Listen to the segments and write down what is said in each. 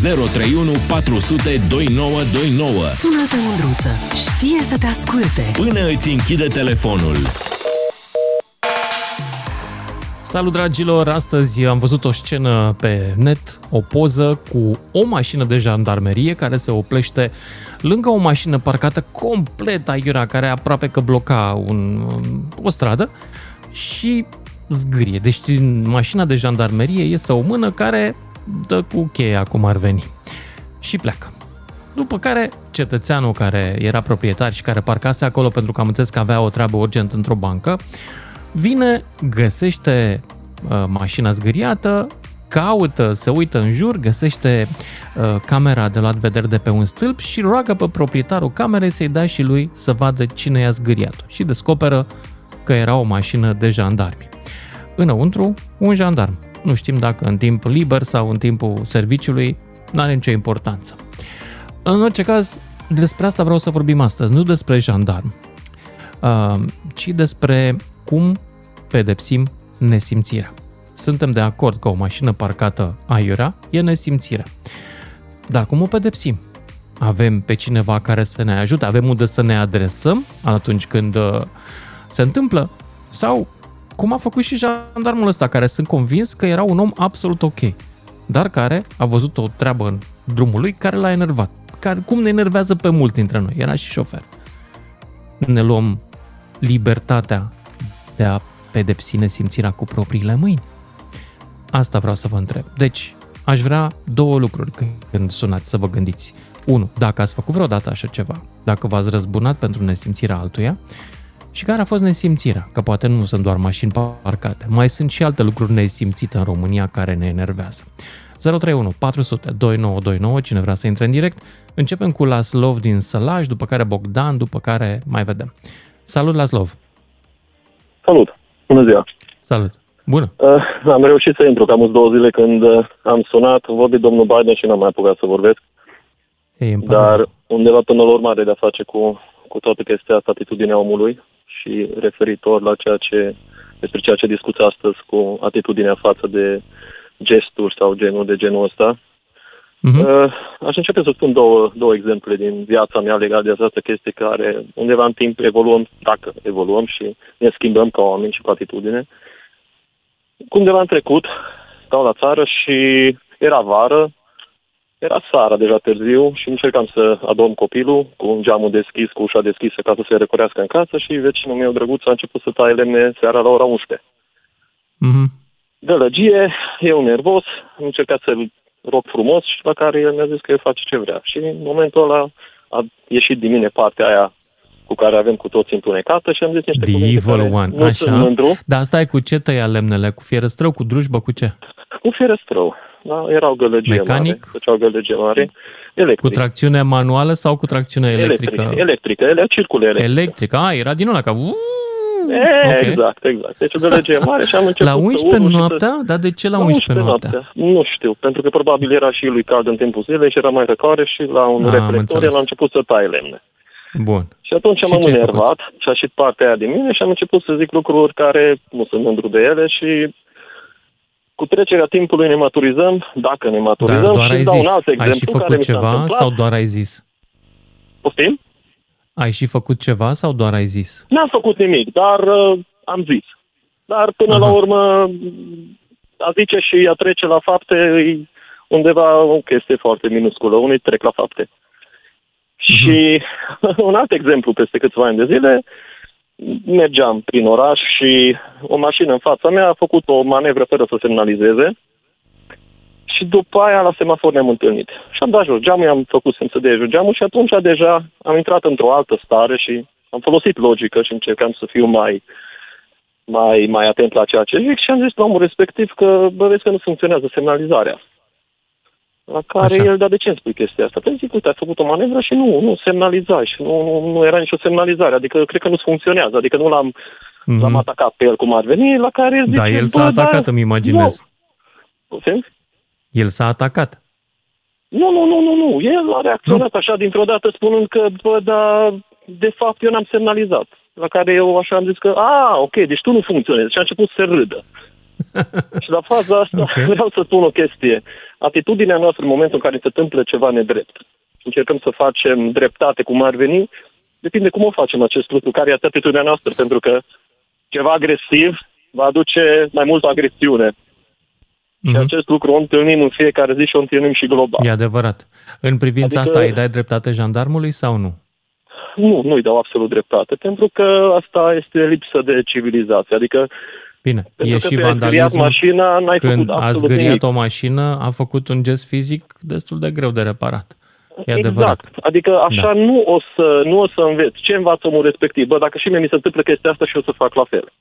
031 400 2929. Sună-te, Mândruță. Știe să te asculte. Până îți închide telefonul. Salut dragilor, astăzi am văzut o scenă pe net, o poză cu o mașină de jandarmerie care se oplește lângă o mașină parcată complet aiurea, care aproape că bloca un, o stradă și zgârie. Deci mașina de jandarmerie este o mână care dă cu cheia cum ar veni și pleacă. După care cetățeanul care era proprietar și care parcase acolo pentru că am înțeles că avea o treabă urgent într-o bancă, vine, găsește uh, mașina zgâriată, caută, se uită în jur, găsește uh, camera de luat vedere de pe un stâlp și roagă pe proprietarul camerei să-i dea și lui să vadă cine i-a zgâriat Și descoperă că era o mașină de jandarmi. Înăuntru, un jandarm. Nu știm dacă în timp liber sau în timpul serviciului, nu are nicio importanță. În orice caz, despre asta vreau să vorbim astăzi, nu despre jandarm, uh, ci despre cum pedepsim nesimțirea. Suntem de acord că o mașină parcată aiurea e nesimțire. Dar cum o pedepsim? Avem pe cineva care să ne ajute? Avem unde să ne adresăm atunci când uh, se întâmplă? Sau cum a făcut și jandarmul ăsta, care sunt convins că era un om absolut ok, dar care a văzut o treabă în drumul lui care l-a enervat. Care, cum ne enervează pe mulți dintre noi, era și șofer. Ne luăm libertatea de a pedepsi nesimțirea cu propriile mâini? Asta vreau să vă întreb. Deci, aș vrea două lucruri când sunați să vă gândiți. Unu, dacă ați făcut vreodată așa ceva, dacă v-ați răzbunat pentru nesimțirea altuia și care a fost nesimțirea, că poate nu sunt doar mașini parcate, mai sunt și alte lucruri nesimțite în România care ne enervează. 031 400 2929, cine vrea să intre în direct. Începem cu Laslov din Sălaj, după care Bogdan, după care mai vedem. Salut, Laslov! Salut! Bună ziua! Salut! Bună! Uh, am reușit să intru cam două zile când uh, am sunat, vorbit domnul Biden și n-am mai apucat să vorbesc. Ei, Dar undeva până la urmă are de-a face cu, cu toată chestia asta, atitudinea omului și referitor la ceea ce, despre ceea ce discuți astăzi cu atitudinea față de gesturi sau genul de genul ăsta. Uh-huh. Uh, aș începe să spun două, două exemple din viața mea legate de această chestie care undeva în timp evoluăm, dacă evoluăm și ne schimbăm ca oameni și cu atitudine. Undeva în trecut, stau la țară și era vară, era seara deja târziu și încercam să adorm copilul cu un geamul deschis, cu ușa deschisă ca să se recorească în casă și vecinul meu drăguț a început să taie lemne seara la ora 11. Uh-huh. Gălăgie, eu nervos, am încercat să-l rog frumos și la care el mi-a zis că el face ce vrea. Și în momentul ăla a ieșit din mine partea aia cu care avem cu toți întunecată și am zis niște The cuvinte evil care one, nu așa? sunt mândru. Dar stai cu ce tăia lemnele? Cu fierăstrău, cu drujbă, cu ce? Cu fierăstrău. Da? Erau gălăgie Mecanic? mare, făceau gălăgie mare. Electric. Cu tracțiune manuală sau cu tracțiune electrică? Electric, electrică, ele circule electric. Electrică, a, era din ăla ca... E, ok. Exact, exact. Deci o gălăgie mare și am început La să 11 urlu și noaptea? Să... Dar de ce la 11 noaptea? Nu știu, pentru că probabil era și lui cald în timpul zilei și era mai răcoare și la un Ah, am reflector înțeles. el a început să taie lemne. Bun. Și atunci Și m-am ce ai enervat și a ieșit partea aia din mine și am început să zic lucruri care nu sunt mândru de ele și cu trecerea timpului ne maturizăm, dacă ne maturizăm Dar doar și ai îți dau un zis. alt Ai exemplu și care făcut mi s-a ceva întâmplat. sau doar ai zis? Poftim? Ai și făcut ceva sau doar ai zis? N-am făcut nimic, dar uh, am zis. Dar până Aha. la urmă, a zice și a trece la fapte e undeva o chestie foarte minusculă. Unii trec la fapte. Și un alt exemplu, peste câțiva ani de zile, mergeam prin oraș și o mașină în fața mea a făcut o manevră fără să semnalizeze și după aia la semafor ne-am întâlnit. Și am dat jos geamul, i-am făcut semn să dea jos geamul și atunci deja am intrat într-o altă stare și am folosit logică și încercam să fiu mai, mai, mai atent la ceea ce zic și am zis la omul respectiv că, bă, vezi că nu funcționează semnalizarea. La care Așa. el, dar de ce îmi spui chestia asta? Păi zic, uite, ai făcut o manevră și nu, nu semnalizai și nu, nu, nu era nicio semnalizare. Adică cred că nu funcționează. Adică nu l-am, Mhm. l-am atacat pe el cum ar veni, la care el zice, Da, el s-a "Bă, atacat, da, îmi imaginez. Nu. Poftim? El s-a atacat. Nu, nu, nu, nu, nu. El a reacționat așa dintr-o dată spunând că, bă, dar de fapt eu n-am semnalizat. La care eu așa am zis că, a, ok, deci tu nu funcționezi. Și a început să se râdă. și la faza asta Ok. vreau să spun o chestie. atitudinea noastră în momentul în care se întâmplă ceva nedrept. Încercăm să facem dreptate cum ar veni, depinde cum o facem acest lucru, care e atitudinea noastră, pentru că ceva agresiv va aduce mai multă agresiune. Mm-hmm. Și Mhm. acest lucru o întâlnim în fiecare zi și o întâlnim și global. E adevărat. În privința Adică- asta îi dai dreptate jandarmului sau nu? Nu, nu-i dau absolut dreptate, pentru că asta este lipsă de civilizație. Adică, Bine, pentru e că și tu ai zgâriat vandalism. mașina, n-ai Când făcut a absolut zgâriat nimic. o mașină, a făcut un gest fizic destul de greu de reparat. E adevărat. Exact. Adică așa Da. nu, o să, nu o să înveți. Ce învață omul respectiv? Bă, dacă și mie mi se întâmplă chestia asta și eu o să fac la fel.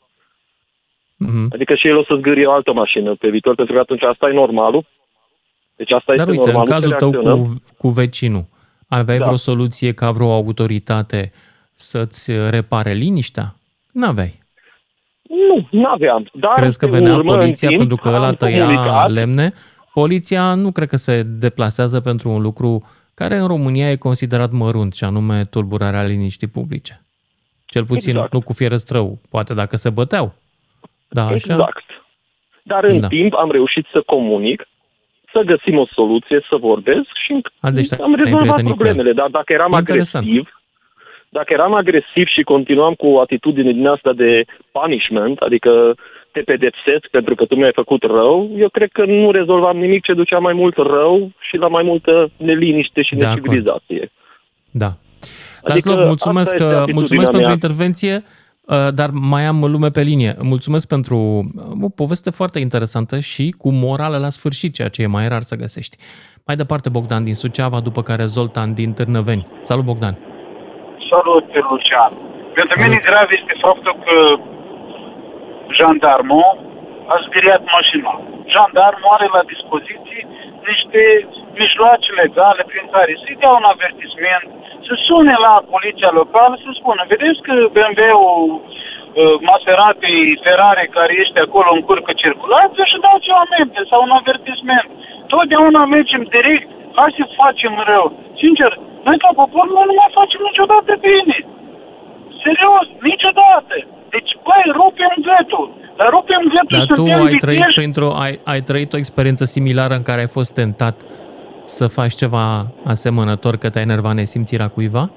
Mhm. Adică și el o să zgârie o altă mașină pe viitor, pentru că atunci asta e normalul. Deci asta Dar este uite, în normalul. cazul să tău reacționăm. cu, cu vecinul, aveai Da. vreo soluție ca vreo autoritate să-ți repare liniștea? N-aveai. Nu, n-aveam. Dar Crezi că pe venea urmă, în poliția timp, pentru că am ăla tăia comunicat. lemne? Poliția nu cred că se deplasează pentru un lucru care în România e considerat mărunt, și anume tulburarea liniștii publice. Cel puțin Exact. nu cu fierăstrău, poate dacă se băteau. Da, așa? Exact. Dar în Da. timp am reușit să comunic, să găsim o soluție, să vorbesc și A, deci am te-ai rezolvat împrietenit cu el. problemele. Dar dacă eram Interesant. agresiv, dacă eram agresiv și continuam cu o atitudine din asta de punishment, adică te pedepsesc pentru că tu mi-ai făcut rău, eu cred că nu rezolvam nimic ce ducea mai mult rău și la mai multă neliniște și De acord. necivilizație. Da. Adică Laszlo, mulțumesc, asta este că, atitudinea mulțumesc pentru mea. intervenție, uh, dar mai am lume pe linie. Mulțumesc pentru uh, o poveste foarte interesantă și cu morală la sfârșit, ceea ce e mai rar să găsești. Mai departe, Bogdan din Suceava, după care Zoltan din Târnăveni. Salut, Bogdan! Salut, Lucian. Pentru Salut. mine grav este faptul că jandarmul a zgâriat mașina. Jandarmul are la dispoziție niște mijloace legale prin care să-i dea un avertisment, să sune la poliția locală, să spună, vedeți că BMW-ul uh, Maserati, Ferrari care este acolo încurcă circulația și dați o amendă sau un avertisment. Totdeauna mergem direct, hai să facem rău. Sincer, noi ca popor noi nu mai facem niciodată bine. Serios, niciodată. Deci, băi, rupem gâtul. Dar rupem gâtul, Dar tu suntem ai trăit, vitieși. printr-o, ai, ai trăit o experiență similară în care ai fost tentat să faci ceva asemănător că te-a enervat nesimțirea cuiva?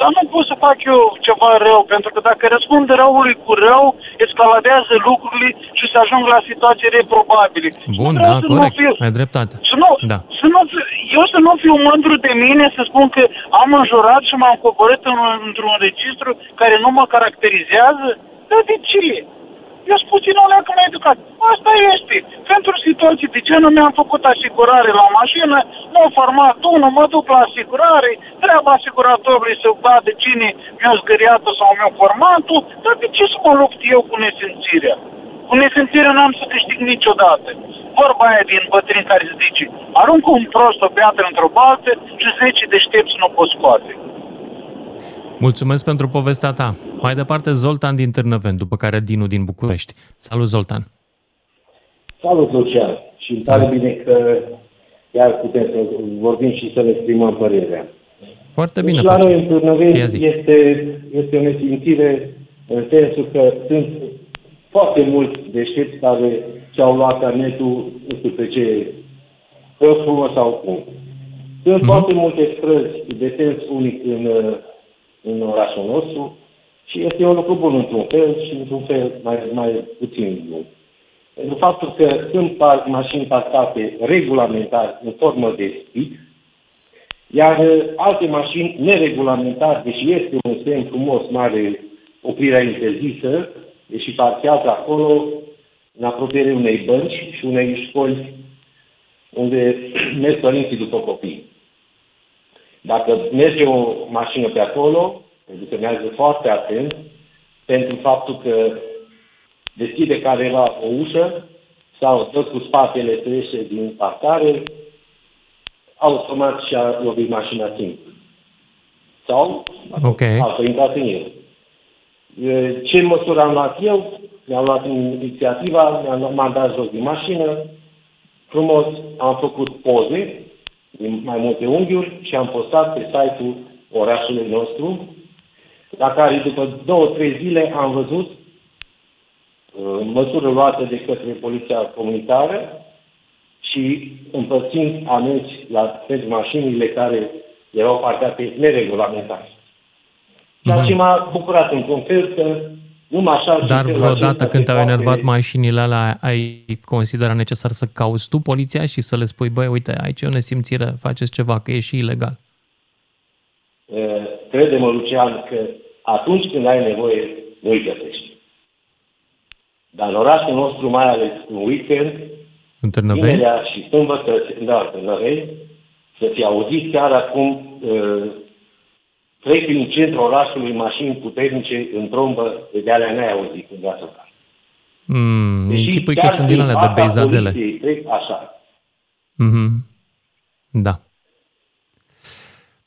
Dar nu pot să fac eu ceva rău, pentru că dacă răspund răului cu rău, escaladează lucrurile și să ajung la situații reprobabile. Bun, Nu vreau da, să nu corect, fiu- ai dreptate. Să nu, Da. să nu, fi- eu să nu fiu mândru de mine să spun că am înjurat și m-am coborât în, într-un registru care nu mă caracterizează? Dar de ce? Eu sunt puțin o leacă mai educat. Asta este. Pentru situații de genul mi-am făcut asigurare la mașină, m-au format unul, mă duc la asigurare, treaba asiguratorului să vadă cine mi-a zgâriat-o sau mi-a format-o, dar de ce să mă lupt eu cu nesimțirea? Cu nesimțirea n-am să câștig niciodată. Vorba aia din bătrân care se zice, aruncă un prost o piatră într-o baltă și 10 deștepți nu pot scoate. Mulțumesc pentru povestea ta. Mai departe, Zoltan din Târnăveni, după care Dinu din București. Salut, Zoltan! Salut, Lucian! Și îmi Salut. pare bine că iar putem să vorbim și să ne exprimăm părerea. Foarte bine deci la noi faci. în Târnăveni Ia zi. este, este o nesimțire în sensul că sunt foarte mulți deștepți care și-au luat carnetul, nu știu pe ce, frumos sau cum. Sunt Mhm. foarte multe străzi de sens unic în, uh, în orașul nostru și este un lucru bun într-un fel și într-un fel mai, mai puțin bun. Pentru faptul că sunt par, mașini parcate regulamentar în formă de stick, iar uh, alte mașini neregulamentar, deși este un semn frumos mare, oprirea interzisă, deși parchează acolo în apropiere unei bănci și unei școli unde merg părinții după copii. Dacă merge o mașină pe acolo, trebuie să meargă foarte atent pentru faptul că deschide careva o ușă sau dă cu spatele să ieșe din parcare, automat și-a lovit mașina simplu. Sau Ok. a intrat în el. E, Ce măsură am luat eu? Mi-am luat inițiativa, mi-am m-am dat jos din mașină, frumos am făcut poze din mai multe unghiuri și am postat pe site-ul orașului nostru, la care după două, trei zile am văzut uh, măsură luată de către Poliția Comunitară și împărțind amenzi la, pentru mașinile care erau parcate neregulamentar. Ceea ce m-a bucurat într-un fel că numai așa... Dar și vreodată când te-au poate- enervat mașinile alea, ai considerat necesar să cauți tu poliția și să le spui, băi, uite, aici e o nesimțire, faceți ceva, că e și ilegal. Uh, Crede-mă, Lucian, că atunci când ai nevoie, nu-i găsești. Dar în orașul nostru, mai ales în weekend, În Târnăveni? vinerea și sâmbătă, da, în Năvei, să fi auzit chiar acum uh, trec prin centrul orașului mașini puternice în trombă, de alea n-ai auzit în viața ta. Mm, Deși închipui că chiar sunt din prin alea de fața beizadele. poliției Trec așa. Mhm. Da.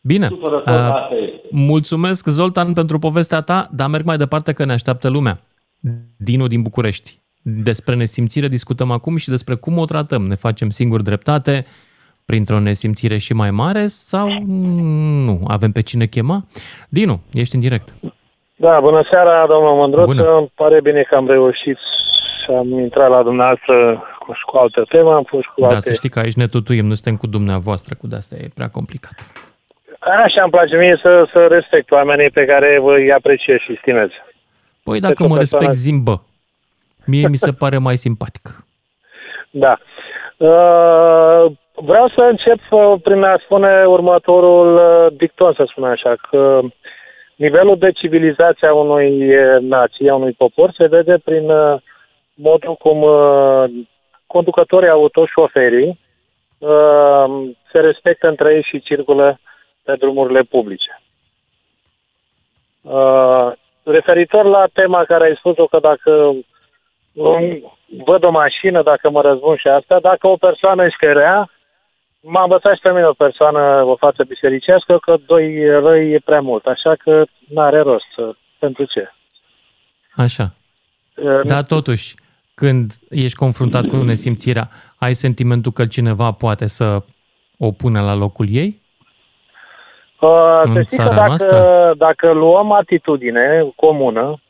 Bine. Supărător, Uh, asta este. mulțumesc, Zoltan, pentru povestea ta, dar merg mai departe că ne așteaptă lumea. Dinu din București. Despre nesimțire discutăm acum și despre cum o tratăm. Ne facem singuri dreptate printr-o nesimțire și mai mare sau nu? Avem pe cine chema? Dinu, ești în direct. Da, bună seara, domnul Mândruț. Bună. Îmi pare bine că am reușit și am intrat la dumneavoastră cu, și cu altă temă, am fost cu Da, alte... să știi că aici ne tutuim, nu suntem cu dumneavoastră, cu de-astea e prea complicat. Așa îmi place mie să, să respect oamenii pe care vă îi apreciez și stimez. Păi dacă Pentru mă respect, persoană- zimbă. Mie mi se pare mai simpatic. Da. Uh, vreau să încep uh, prin a spune următorul uh, dicton, să spun așa, că nivelul de civilizație a unui uh, nații, a unui popor, se vede prin uh, modul cum uh, conducătorii auto, șoferii, uh, se respectă între ei și circulă pe drumurile publice. Uh, referitor la tema care ai spus-o, că dacă um, văd o mașină, dacă mă răzbun și asta, dacă o persoană este rea, m-a învățat și pe mine o persoană, o față bisericească, că doi răi e prea mult, așa că n-are rost. uh, Pentru ce? Așa. Uh, Dar totuși, când ești confruntat cu nesimțirea, ai sentimentul că cineva poate să o pună la locul ei? Uh, În să știi că țara dacă, noastră? dacă luăm atitudine comună,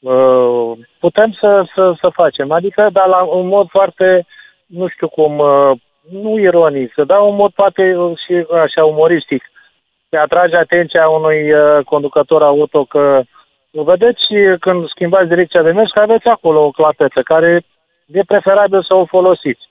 uh, putem să, să, să facem. Adică, dar la un mod foarte, nu știu cum, uh, nu ironic, dar un mod poate și așa umoristic. Se atrage atenția unui uh, conducător auto că vedeți când schimbați direcția de mers că aveți acolo o clapetă care e preferabil să o folosiți.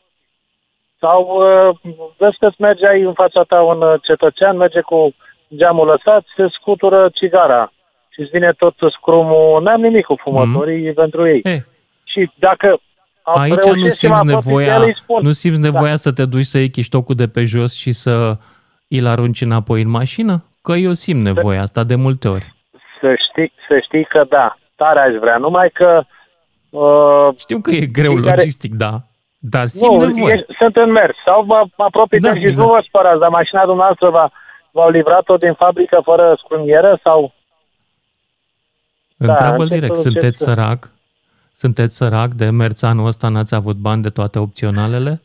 Sau uh, vezi că merge ai în fața ta un uh, cetățean, merge cu geamul lăsat, se scutură cigara și îți vine tot scrumul, n-am nimic cu fumătorii mm. pentru ei. E, Și dacă am aici reușit nu să mă simți apropii de nevoia, el, îi spun. nu simți nevoia să te duci să iei chiștocul de pe jos și să îl arunci înapoi în mașină? Că eu simt nevoia asta de multe ori. Să știi, să știi că da, tare aș vrea, numai că uh, Știu că e greu Fiecare- logistic, da, dar simt nu, nevoia. e, sunt în mers. Sau mă, mă apropii Da, de el și exact. nu vă spărați, dar mașina dumneavoastră va, v-au livrat-o din fabrică fără scrungheră sau... Întreabă încep direct, să încerc sunteți să- sărac? Sunteți sărac de mers anul ăsta, n-ați avut bani de toate opționalele?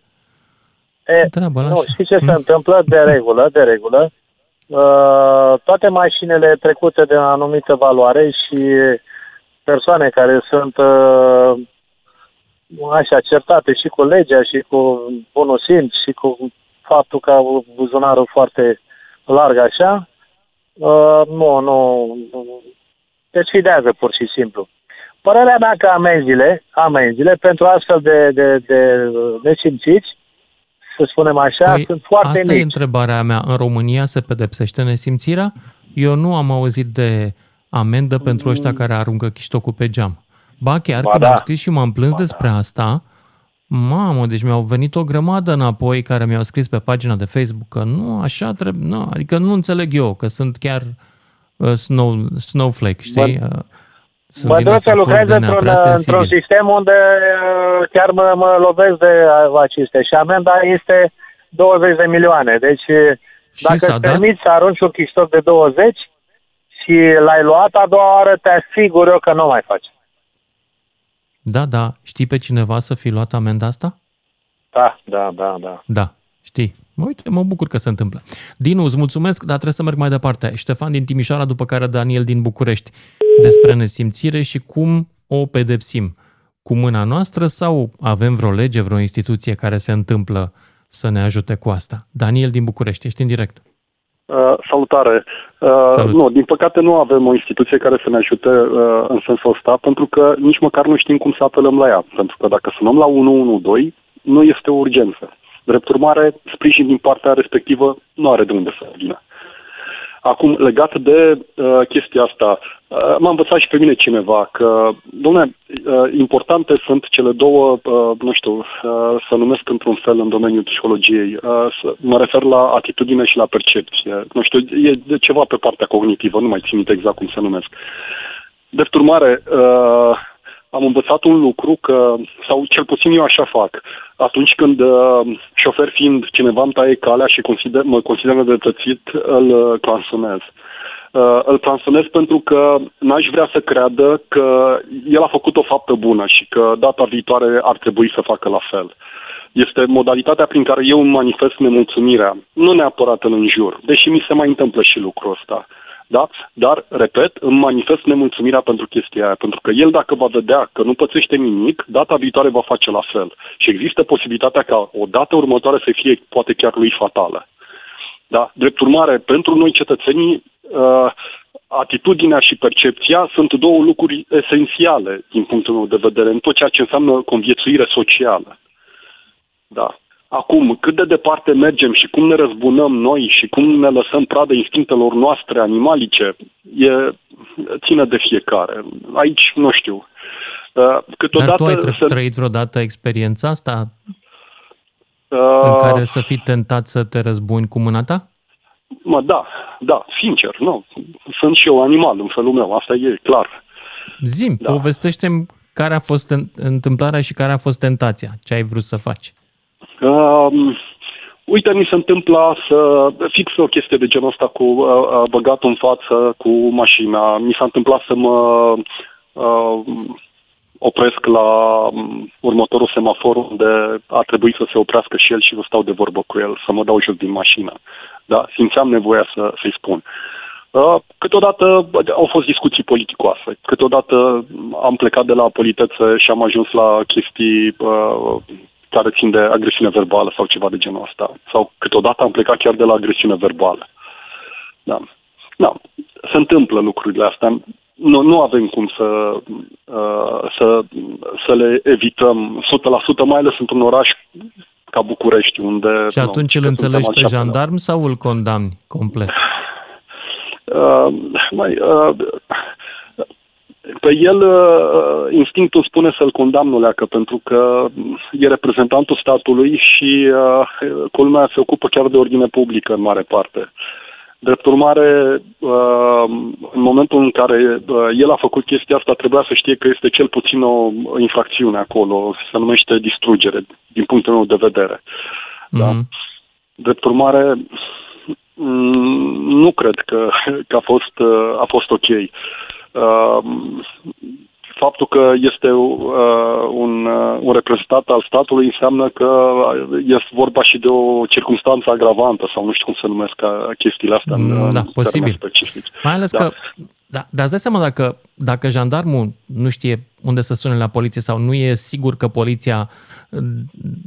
E, Întreabă-l nu, așa. știți ce se Mm. întâmplă de regulă, de regulă? Uh, toate mașinile trecute de o anumită valoare și persoane care sunt uh, așa certate și cu legea și cu bunul simț și cu faptul că au buzunarul foarte larg așa, uh, nu, nu, te sfidează pur și simplu. Părerea mea că amenziile, amenziile pentru astfel de, de, de nesimțiți, să spunem așa, Păi, sunt foarte asta e mici. întrebarea mea. În România se pedepsește nesimțirea? Eu nu am auzit de amendă pentru ăștia care aruncă chiștocul pe geam. Ba chiar Ba când da. am scris și m-am plâns despre asta, mamă, deci mi-au venit o grămadă înapoi care mi-au scris pe pagina de Facebook că nu, așa trebuie, nu, adică nu înțeleg eu, că sunt chiar uh, snow, snowflake, știi? Uh, sunt din Mă astea să flori lucrez de nea, într-un, prea într-un sensibil. sistem unde uh, chiar mă, mă lovesc de uh, acestea și amenda este 20 de milioane. Deci uh, Și dacă s-a îți dat? permiți să arunci un chiștoc de 20 și l-ai luat a doua oară, te asigur eu că nu mai faci. Da, da. Știi pe cineva să fi luat amenda asta? Da, da, da, da. Da, știi. Mă, uite, mă bucur că se întâmplă. Dinu, îți mulțumesc, dar trebuie să merg mai departe. Ștefan din Timișoara, după care Daniel din București, despre nesimțire și cum o pedepsim. cu mâna noastră sau avem vreo lege, vreo instituție care se întâmplă să ne ajute cu asta? Daniel din București, ești în direct. Uh, salutare. Uh, Salut. Nu, din păcate nu avem o instituție care să ne ajute uh, în sensul ăsta, pentru că nici măcar nu știm cum să apelăm la ea. Pentru că dacă sunăm la 112, nu este o urgență. Drept urmare, sprijin din partea respectivă nu are de unde să vină. Acum, legat de uh, chestia asta, uh, m-a învățat și pe mine cineva că, domnule, uh, importante sunt cele două, uh, nu știu, uh, să numesc într-un fel în domeniul psihologiei. Uh, să, mă refer la atitudine și la percepție. Nu știu, e de ceva pe partea cognitivă, nu mai țin exact cum să numesc. Drept urmare, uh, am învățat un lucru că, sau cel puțin eu așa fac, atunci când uh, șofer fiind cineva îmi taie calea și consider, mă consider nedreptățit, îl uh, clansonez. Uh, îl transonez pentru că n-aș vrea să creadă că el a făcut o faptă bună și că data viitoare ar trebui să facă la fel. Este modalitatea prin care eu îmi manifest nemulțumirea, nu neapărat în jur, deși mi se mai întâmplă și lucrul ăsta. Da? Dar, repet, îmi manifest nemulțumirea pentru chestia aia, pentru că el dacă va vedea că nu pățește nimic, data viitoare va face la fel. Și există posibilitatea ca o dată următoare să fie poate chiar lui fatală. Da? Drept urmare, pentru noi cetățenii, uh, atitudinea și percepția sunt două lucruri esențiale din punctul meu de vedere în tot ceea ce înseamnă conviețuire socială. Da. Acum, cât de departe mergem și cum ne răzbunăm noi și cum ne lăsăm pradă instinctelor noastre animalice, e, ține de fiecare. Aici, nu știu. Uh, câteodată Dar tu ai se... trăit vreodată experiența asta uh... în care să fii tentat să te răzbuni cu mâna ta? Mă, da, da, sincer, nu. Sunt și eu animal în felul meu, asta e clar. Zim, da. povestește care a fost întâmplarea și care a fost tentația, ce ai vrut să faci. Uh, uite, mi se întâmă să fix o chestie de genul ăsta cu uh, uh, băgat în față cu mașina. Mi s-a întâmplat să mă uh, opresc la um, următorul semafor unde a trebuit să se oprească și el și să stau de vorbă cu el, să mă dau jos din mașină. Da, simțeam nevoia să, să-i spun. Uh, câteodată au fost discuții politicoase, câteodată am plecat de la politețe și am ajuns la chestii uh, care țin de agresiune verbală sau ceva de genul ăsta. Sau câteodată am plecat chiar de la agresiune verbală. Da. Da. Se întâmplă lucrurile astea. Nu, nu avem cum să, uh, să, să le evităm 100%, mai ales într-un oraș ca București, unde... Și atunci nu, îl înțelegi pe jandarm sau îl condamni complet? Uh, mai, uh, pe el, uh, instinctul spune să-l condamn leacă, pentru că e reprezentantul statului și uh, culmea se ocupă chiar de ordine publică în mare parte. Drept urmare, uh, în momentul în care el a făcut chestia asta, trebuia să știe că este cel puțin o infracțiune acolo, se numește distrugere, din punctul meu de vedere. Mm-hmm. Da? Mhm. Drept urmare, mm, nu cred că, că a, fost, a fost ok. Ehm, faptul că este uh, un, uh, un reprezentant al statului înseamnă că este vorba și de o circunstanță agravantă sau nu știu cum se numesc chestiile astea mm, în, da, în posibil. specific. Mai ales da. că da, dar îți dai seama dacă, dacă jandarmul nu știe unde să sune la poliție sau nu e sigur că poliția uh,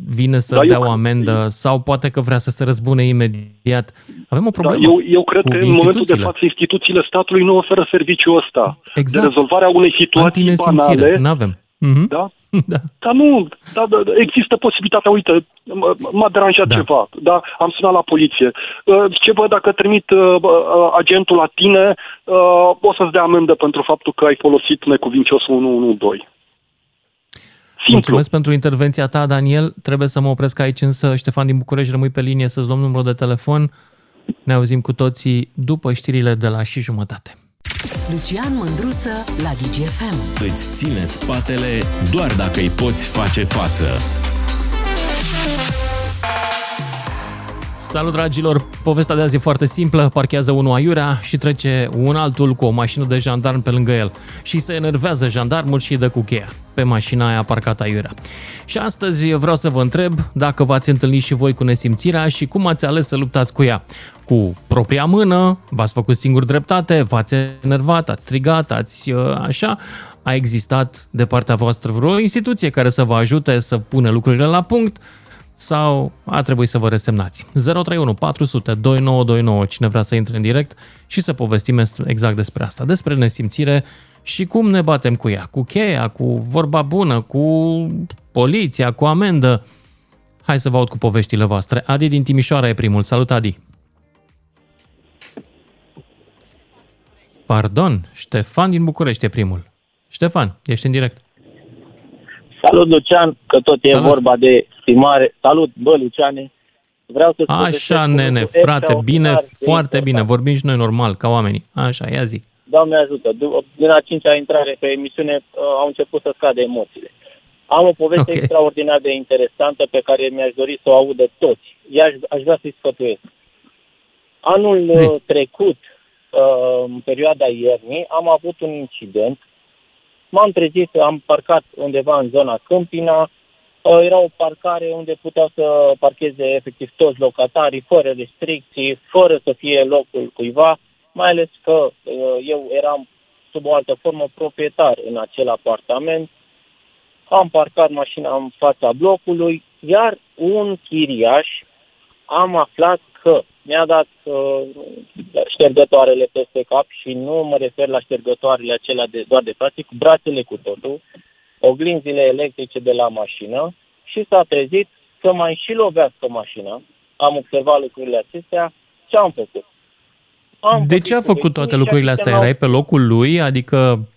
vine să da, dea eu, o amendă sau poate că vrea să se răzbune imediat. Avem o da, problemă da, eu, eu cred că în momentul de față instituțiile statului nu oferă serviciul ăsta exact. de rezolvarea unei situații banale. Nu avem. Mm-hmm. Da? da? Dar nu, da, da, există posibilitatea, uite, m-a deranjat da. ceva, da? Am sunat la poliție. Uh, ce văd dacă trimit uh, uh, agentul la tine, o să-ți dea amendă pentru faptul că ai folosit necuvincios 112. Simplu. Mulțumesc pentru intervenția ta, Daniel. Trebuie să mă opresc aici, însă Ștefan din București rămâi pe linie să-ți luăm numărul de telefon. Ne auzim cu toții după știrile de la și jumătate. Lucian Mândruță la DGFM. Îți ține spatele doar dacă îi poți face față. Salut, dragilor! Povestea de azi e foarte simplă. Parchează unul aiurea și trece un altul cu o mașină de jandarm pe lângă el. Și se enervează jandarmul și îi dă cu cheia pe mașina aia parcată aiurea. Și astăzi vreau să vă întreb dacă v-ați întâlnit și voi cu nesimțirea și cum ați ales să luptați cu ea. Cu propria mână, v-ați făcut singur dreptate, v-ați enervat, ați strigat, ați uh, așa. A existat de partea voastră vreo instituție care să vă ajute să pună lucrurile la punct? Sau a trebuit să vă resemnați. 031 400 2929, cine vrea să intre în direct și să povestim exact despre asta, despre nesimțire și cum ne batem cu ea, cu cheia, cu vorba bună, cu poliția, cu amendă. Hai să vă aud cu poveștile voastre. Adi din Timișoara e primul. Salut, Adi! Pardon, Ștefan din București e primul. Ștefan, ești în direct. Salut, Lucian, că tot e Salut. vorba de stimare. Salut, bă, Luciane. Vreau să Așa, nene, frate, bine, foarte bine. Vorbim și noi normal, ca oamenii. Așa, ia zi. Doamne ajută. Din a cincea intrare pe emisiune uh, au început să scade emoțiile. Am o poveste okay. extraordinar de interesantă pe care mi-aș dori să o audă toți. Aș, aș vrea să-i sfătuiesc. Anul zi. Uh, trecut, uh, în perioada iernii, am avut un incident M-am trezit, am parcat undeva în zona Câmpina, uh, era o parcare unde puteau să parcheze efectiv toți locatarii, fără restricții, fără să fie locul cuiva, mai ales că uh, eu eram sub o altă formă proprietar în acel apartament. Am parcat mașina în fața blocului, iar un chiriaș am aflat că mi-a dat uh, ștergătoarele peste cap și nu mă refer la ștergătoarele acelea de, doar de plastic, brațele cu totul, oglinzile electrice de la mașină și s-a trezit să mai și lovească mașina. Am observat lucrurile acestea. Ce am făcut? Am de ce a făcut toate lucrurile astea? Erai pe locul lui? Adică...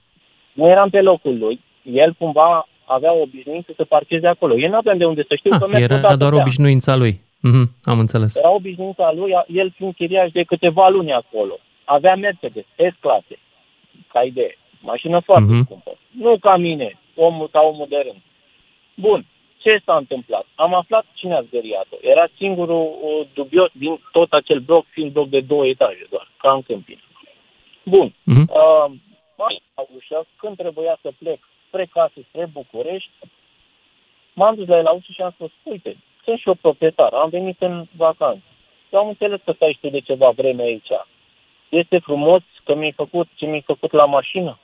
Nu eram pe locul lui. El cumva avea obișnuință să parcheze acolo. Eu nu aveam de unde să știu ah, că Era doar obișnuința lui. Mm-hmm, am înțeles. Era obișnuința lui, el fiind chiriaș de câteva luni acolo. Avea Mercedes, S-clase, ca idee. Mașină foarte mm-hmm. scumpă. Nu ca mine, omul ca omul de rând. Bun, ce s-a întâmplat? Am aflat cine a zgăriat-o. Era singurul uh, dubios din tot acel bloc, fiind bloc de două etaje doar, ca în câmpin. Bun. Mm-hmm. Uh, la ușă, când trebuia să plec spre casă, spre București, m-am dus la el la ușă și am spus, uite, sunt și eu proprietar, am venit în vacanță. Eu am înțeles că stai și de ceva vreme aici. Este frumos că mi-ai făcut ce mi-ai făcut la mașină?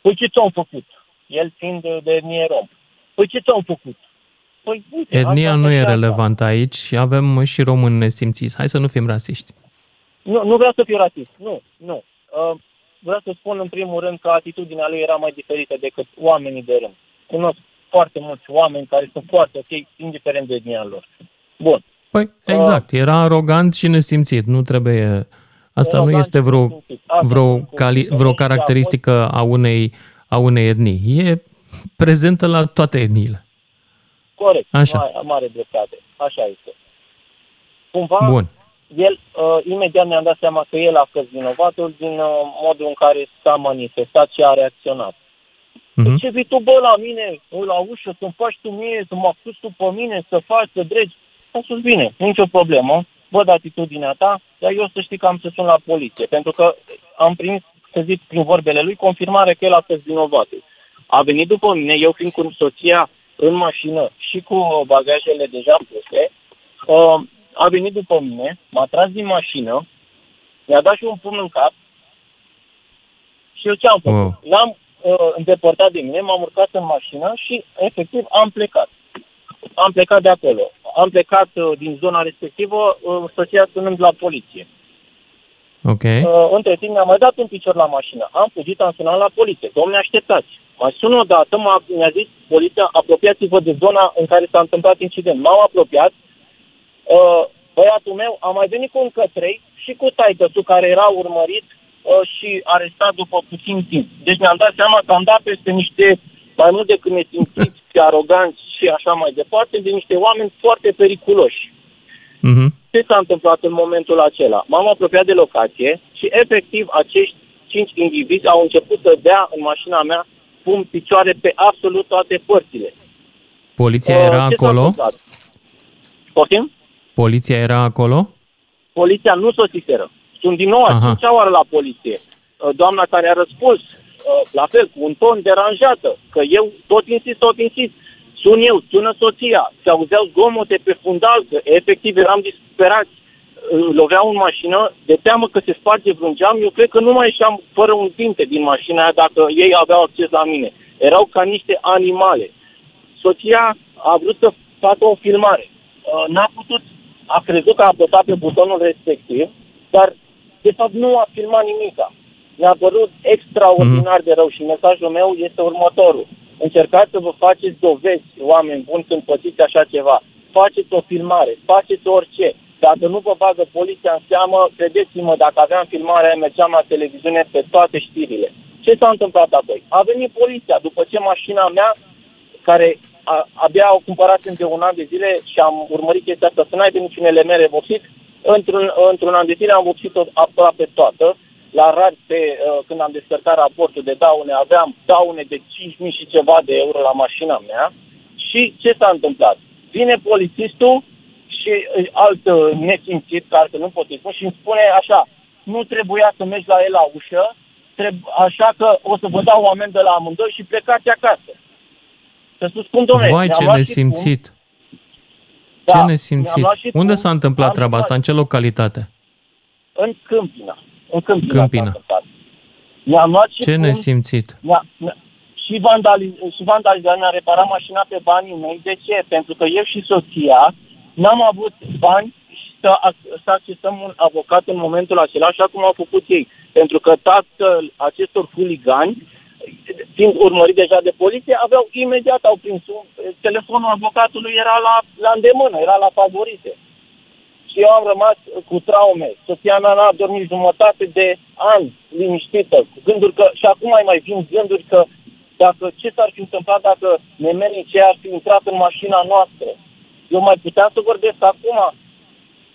Păi ce ți-am făcut? El fiind de, de etnie rom. Păi ce ți-am făcut? Păi, uite, Etnia nu e relevant aici, avem și români nesimțiți. Hai să nu fim rasiști. Nu, nu vreau să fiu rasist, nu, nu. Uh, vreau să spun în primul rând că atitudinea lui era mai diferită decât oamenii de rând. Cunosc foarte mulți oameni care sunt foarte ok, indiferent de etnia lor. Bun. Păi, exact. Uh, Era arogant și nesimțit. Nu trebuie... Asta nu este vreo, vreo, cali, vreo caracteristică a unei, a unei etnii. E prezentă la toate etniile. Corect. Așa. Mare, mare dreptate. Așa este. Cumva, Bun. el, uh, imediat mi-am dat seama că el a fost vinovatul din uh, modul în care s-a manifestat și a reacționat. Mm-hmm. Ce vii tu, bă, la mine, la ușă, să-mi faci tu mie, să mă acuz tu pe mine, să faci, să dregi? Am spus, bine, nicio problemă, văd atitudinea ta, dar eu să știi că am să sun la poliție, pentru că am primit, să zic, prin vorbele lui, confirmare că el a fost vinovat. A venit după mine, eu fiind cu soția în mașină și cu bagajele deja puse, uh, a venit după mine, m-a tras din mașină, mi-a dat și un pumn în cap și eu ce am făcut? Wow. L-am uh, îndepărtat de mine, m-am urcat în mașină și efectiv am plecat. Am plecat de acolo. Am plecat uh, din zona respectivă, uh, soția sunând la poliție. Ok. Uh, între timp mi-a mai dat un picior la mașină. Am fugit, am sunat la poliție. Domne, așteptați. Mai sună o dată, m-a, mi-a zis poliția, apropiați-vă de zona în care s-a întâmplat incident. M-am apropiat, uh, băiatul meu a mai venit cu încă trei și cu taică care era urmărit Uh, și arestat după puțin timp. Deci mi-am dat seama că am dat peste niște, mai mult decât nesimțiți, aroganți și așa mai departe, de niște oameni foarte periculoși. Mm-hmm. Ce s-a întâmplat în momentul acela? M-am apropiat de locație și efectiv acești cinci indivizi au început să dea în mașina mea pun picioare pe absolut toate părțile. Poliția era uh, acolo? Poftim? Poliția era acolo? Poliția nu sosiseră. Sunt din nou a cincea oară la poliție. Uh, doamna care a răspuns, uh, la fel, cu un ton deranjată, că eu tot insist, tot insist. Sun eu, sună soția, se auzeau zgomote pe fundal, că efectiv eram disperați. Lovea în mașină, de teamă că se sparge vreun geam, eu cred că nu mai ieșeam fără un dinte din mașina aia dacă ei aveau acces la mine. Erau ca niște animale. Soția a vrut să facă o filmare. Uh, n-a putut, a crezut că a apăsat pe butonul respectiv, dar de fapt nu a filmat nimica. Mi-a părut extraordinar mm. de rău și mesajul meu este următorul. Încercați să vă faceți dovezi, oameni buni, când pățiți așa ceva. Faceți o filmare, faceți orice. Dacă nu vă bagă poliția în seamă, credeți-mă, dacă aveam filmarea, mergeam la televiziune pe toate știrile. Ce s-a întâmplat apoi? A venit poliția după ce mașina mea, care a, abia au cumpărat de un an de zile și am urmărit chestia asta să n-aibă niciun element revopsit, într-un, într-un an de zile am vopsit-o aproape toată. La RAR, pe, uh, când am descărcat raportul de daune, aveam daune de 5.000 și ceva de euro la mașina mea. Și ce s-a întâmplat? Vine polițistul și uh, alt uh, nesimțit, care nu pot să spun, și îmi spune așa, nu trebuia să mergi la el la ușă, treb- așa că o să vă dau oameni de la amândoi și plecați acasă. Să spun, domnule, Vai, ce nesimțit! Da, ce nesimțit! Unde s-a întâmplat treaba asta? În ce localitate? În Câmpina. În Câmpina. Câmpina. Mi-am luat și ce cum, nesimțit! Mi-a, mi-a, și, vandaliz- și vandalizat, mi-a reparat mașina pe banii mei. De ce? Pentru că eu și soția n-am avut bani să, să accesăm un avocat în momentul acela, așa cum au făcut ei. Pentru că tatăl acestor huligani fiind urmărit deja de poliție, aveau imediat, au prins telefonul avocatului era la, la îndemână, era la favorite. Și eu am rămas cu traume. Soția mea n-a dormit jumătate de ani liniștită, cu gânduri că, și acum mai mai vin gânduri că dacă ce s-ar fi întâmplat dacă nemenii ce ar fi intrat în mașina noastră. Eu mai puteam să vorbesc acum.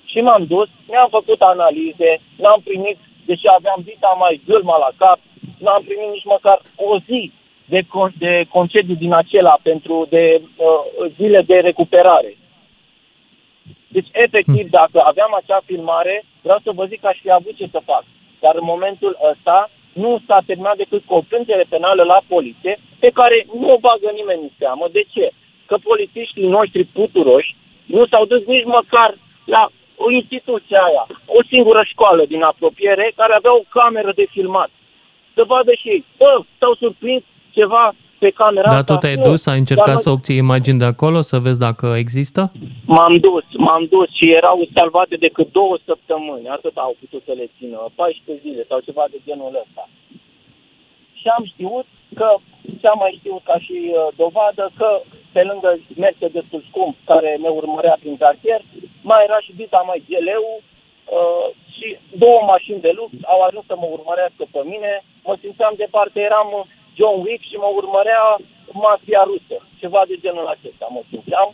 Și m-am dus, mi-am făcut analize, n-am primit, deși aveam dita mai gâlma la cap, n-am primit nici măcar o zi de, con- de concediu din acela pentru de uh, zile de recuperare. Deci, efectiv, hmm. dacă aveam acea filmare, vreau să vă zic că aș fi avut ce să fac. Dar în momentul ăsta nu s-a terminat decât cu o plângere penală la poliție, pe care nu o bagă nimeni în seamă. De ce? Că polițiștii noștri puturoși nu s-au dus nici măcar la o instituție aia, o singură școală din apropiere care avea o cameră de filmat să vadă și ei. Bă, s-au surprins ceva pe camera Dar tu te-ai dus, ai încercat să obții imagini de acolo, să vezi dacă există? M-am dus, m-am dus și erau salvate decât două săptămâni. Atât au putut să le țină, 14 zile sau ceva de genul ăsta. Și am știut că, ce am mai știut ca și uh, dovadă, că pe lângă destul scump care ne urmărea prin cartier, mai era și Vita mai geleu, uh, și două mașini de lux au ajuns să mă urmărească pe mine. Mă simțeam departe, eram John Wick și mă urmărea mafia rusă. Ceva de genul acesta mă simțeam.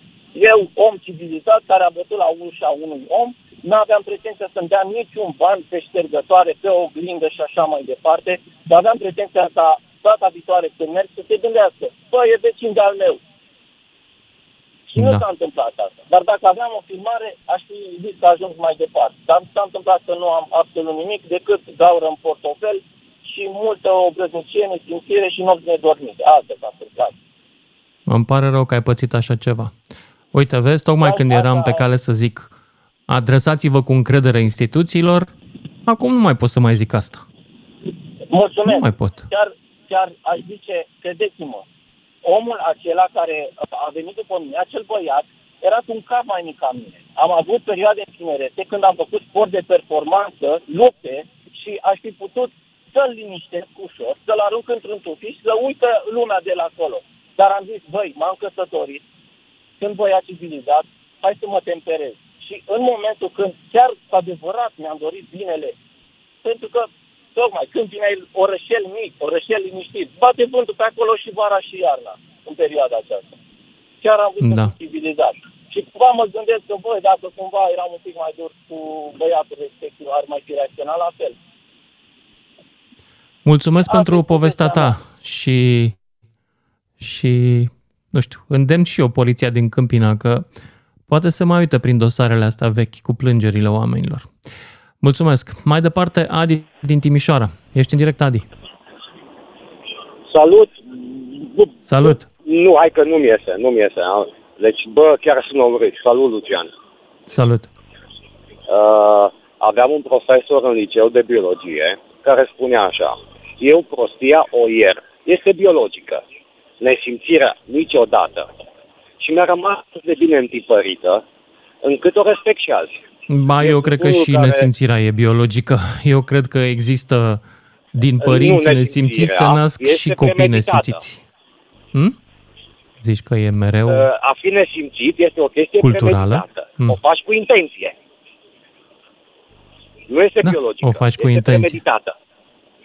Eu, om civilizat, care a bătut la ușa unui om, nu aveam pretenția să-mi dea niciun ban pe ștergătoare, pe o oglindă și așa mai departe, dar aveam pretenția ca data viitoare când merg să se gândească, bă, e vecin de-al meu, și da. nu s-a întâmplat asta. Dar dacă aveam o filmare, aș fi zis că ajung mai departe. Dar s-a întâmplat că nu am absolut nimic decât gaură în portofel și multă obrăznicie, nesimțire și nopți nedormite. Asta s-a întâmplat. Îmi pare rău că ai pățit așa ceva. Uite, vezi, tocmai da, când eram pe cale să zic adresați-vă cu încredere instituțiilor, acum nu mai pot să mai zic asta. Mulțumesc. Nu mai pot. Chiar, chiar aș zice, credeți-mă, omul acela care a venit după mine, acel băiat, era un cap mai mic ca mine. Am avut perioade în tinerete când am făcut sport de performanță, lupte și aș fi putut să-l liniștesc ușor, să-l arunc într-un tufiș, să uită lumea de la acolo. Dar am zis, băi, m-am căsătorit, sunt băiat civilizat, hai să mă temperez. Și în momentul când chiar cu adevărat mi-am dorit binele, pentru că Tocmai, Câmpina e orășel mic, orășel liniștit. Bate vântul pe acolo și vara și iarna, în perioada aceasta. Chiar am văzut da. civilizat. Și cumva mă gândesc că, băi, dacă cumva eram un pic mai dur cu băiatul respectiv, ar mai fi reacționat la fel. Mulțumesc Asta pentru povestea ta și, și, nu știu, îndemn și eu poliția din Câmpina că poate să mai uite prin dosarele astea vechi cu plângerile oamenilor. Mulțumesc. Mai departe, Adi din Timișoara. Ești în direct, Adi. Salut! Salut! Nu, hai că nu-mi iese, nu-mi iese. Deci, bă, chiar sunt urât. Salut, Lucian! Salut! Uh, aveam un profesor în liceu de biologie care spunea așa, eu prostia o ier. Este biologică. Nesimțirea niciodată. Și mi-a rămas de bine întipărită, încât o respect și azi. Ba, eu cred că și care... nesimțirea e biologică. Eu cred că există din părinți nesimțiți se nasc și copii nesimțiți. Hm? Zici că e mereu... Uh, a fi nesimțit este o chestie culturală. Mm. O faci cu intenție. Nu este da, biologică. O faci cu intenție. Premeditată.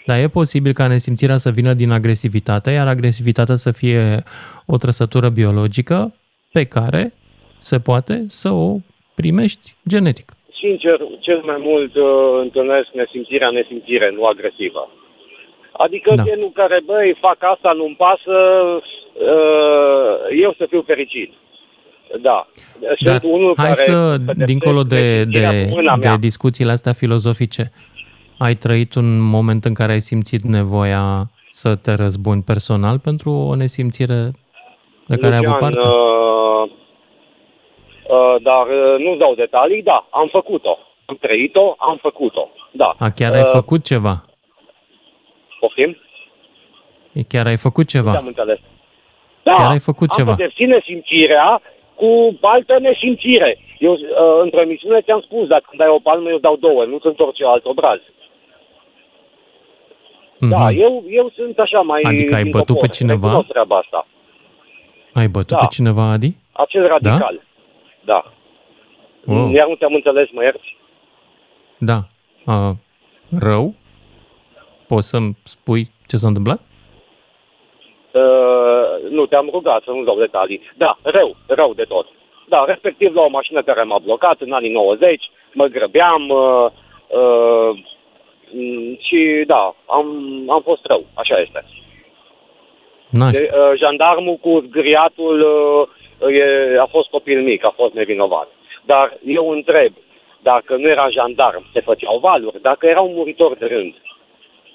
Dar e posibil ca nesimțirea să vină din agresivitate, iar agresivitatea să fie o trăsătură biologică pe care se poate să o primești genetic. Sincer, cel mai mult uh, întâlnesc nesimțirea nesimțire, nu agresivă. Adică da. genul care, băi, fac asta, nu-mi pasă, uh, eu să fiu fericit. Da. Sunt Dar unul hai care să, dincolo de, de, de discuțiile astea filozofice, ai trăit un moment în care ai simțit nevoia să te răzbuni personal pentru o nesimțire de care ai avut parte? Uh, uh, dar uh, nu dau detalii, da, am făcut-o. Am trăit-o, am făcut-o, da. A, chiar uh, ai făcut ceva? Poftim? Chiar ai făcut ceva? am înțeles. Da, chiar ai făcut am ceva. pedepsit nesimțirea cu altă nesimțire. Eu, uh, într-o emisiune ți-am spus, dacă îmi dai o palmă, eu dau două, nu sunt orice alt obraz. Mm-hmm. Da, eu, eu sunt așa mai... Adică ai bătut pe cineva? treaba asta. Ai bătut da. pe cineva, Adi? Acel radical. Da? Da. Wow. Iar nu te-am înțeles, mă ierți? Da. Uh, rău? Poți să-mi spui ce s-a întâmplat? Uh, nu, te-am rugat să nu dau detalii. Da, rău, rău de tot. Da, respectiv la o mașină care m-a blocat în anii 90, mă grăbeam uh, uh, și da, am, am fost rău, așa este. Nice. De, uh, jandarmul cu zgriatul uh, e, a fost copil mic, a fost nevinovat. Dar eu întreb, dacă nu era jandarm, se făceau valuri, dacă era un muritor de rând.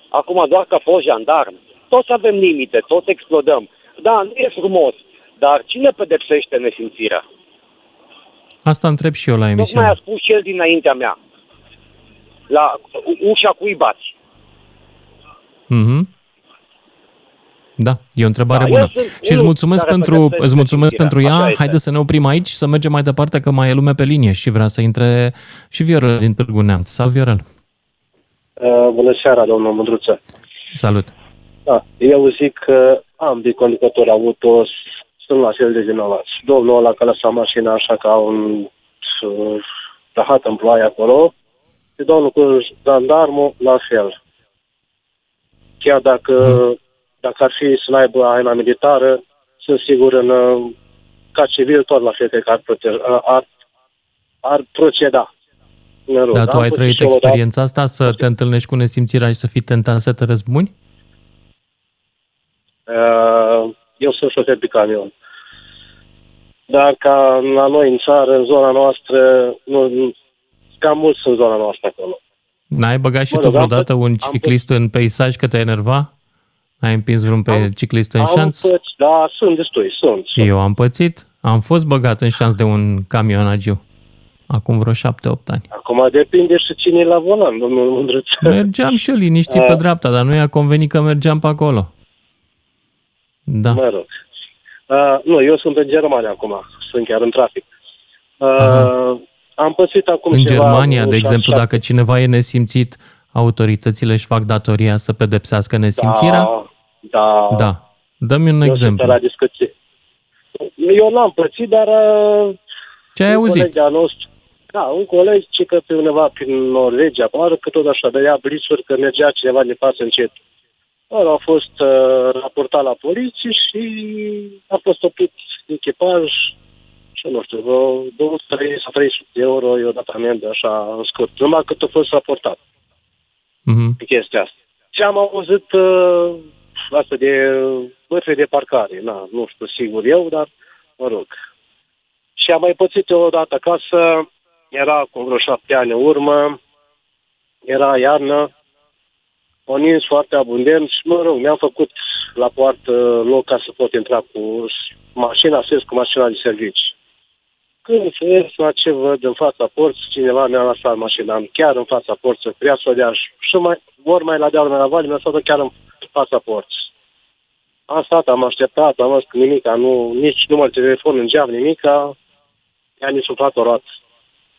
Acum, doar că a fost jandarm, toți avem limite, toți explodăm. Da, nu e frumos, dar cine pedepsește nesimțirea? Asta întreb și eu la emisiune. Tocmai a spus cel dinaintea mea. La ușa cui bați? Mhm. Da, e o întrebare da, bună. Și îți mulțumesc pentru, îți mulțumesc pentru ea. Haide să ne oprim aici, să mergem mai departe, că mai e lume pe linie și vrea să intre și Viorel din Târgu Neamț. Sau Viorel? Uh, bună seara, domnul Mândruță. Salut. Da, eu zic că ambii conducători auto sunt la fel de vinovați. Domnul ăla că lăsa mașina așa ca un rahat în ploaie acolo și domnul cu zandarmul la fel. Chiar dacă, mm. Dacă ar fi să aibă aina militară, sunt sigur în, ca civil tot la fel că ar, ar, ar proceda. Dar tu ai trăit experiența asta să te întâlnești cu nesimțirea și să fii tentat să te răzbuni? Uh, eu sunt șofer de camion. Dar ca la noi în țară, în zona noastră, nu, cam mulți sunt zona noastră acolo. N-ai băgat și mă tu vreodată un ciclist în peisaj că te enerva? Ai împins vreun pe am, ciclist în am șanț? Păț, da, sunt destui, sunt, sunt. Eu am pățit. Am fost băgat în șanț de un camionagiu. Acum vreo șapte-opt ani. Acum depinde și cine e la volan, domnul Mândruț. Mergeam și eu liniștit pe dreapta, dar nu i-a convenit că mergeam pe acolo. Da. Mă rog. Uh, nu, eu sunt în Germania acum, sunt chiar în trafic. Uh, am pățit acum În ceva, Germania, de exemplu, șapte. dacă cineva e nesimțit, autoritățile își fac datoria să pedepsească nesimțirea? Da, da. Da. Dă-mi un eu exemplu. La discuție. Eu n-am pățit, dar... Uh, Ce ai auzit? Nostru, da, un coleg ce că pe undeva prin Norvegia, pară că tot așa, dădea blițuri că mergea cineva de față încet. Ăla a fost uh, raportat la poliție și a fost oprit echipaj și nu știu, vreo 200 sau 300 de euro i-o dat amendă așa în scurt, numai cât a fost raportat mm-hmm. pe chestia asta. Și am auzit uh, asta de bătre de parcare, na, nu știu sigur eu, dar mă rog. Și am mai pățit eu odată acasă, era cu vreo șapte ani în urmă, era iarnă, o nins foarte abundent și, mă rog, mi-am făcut la poartă loc ca să pot intra cu mașina, să cu mașina de servici. Când se ies la ce văd în fața porții, cineva mi-a lăsat mașina chiar în fața porții, prea să o dea și mai, ori mai la deal, mai la vale, mi-a lăsat-o chiar în fața porții. Am stat, am așteptat, am văzut nimica, nu, nici număr telefon în geam, nimica, i-a nisuflat o roată.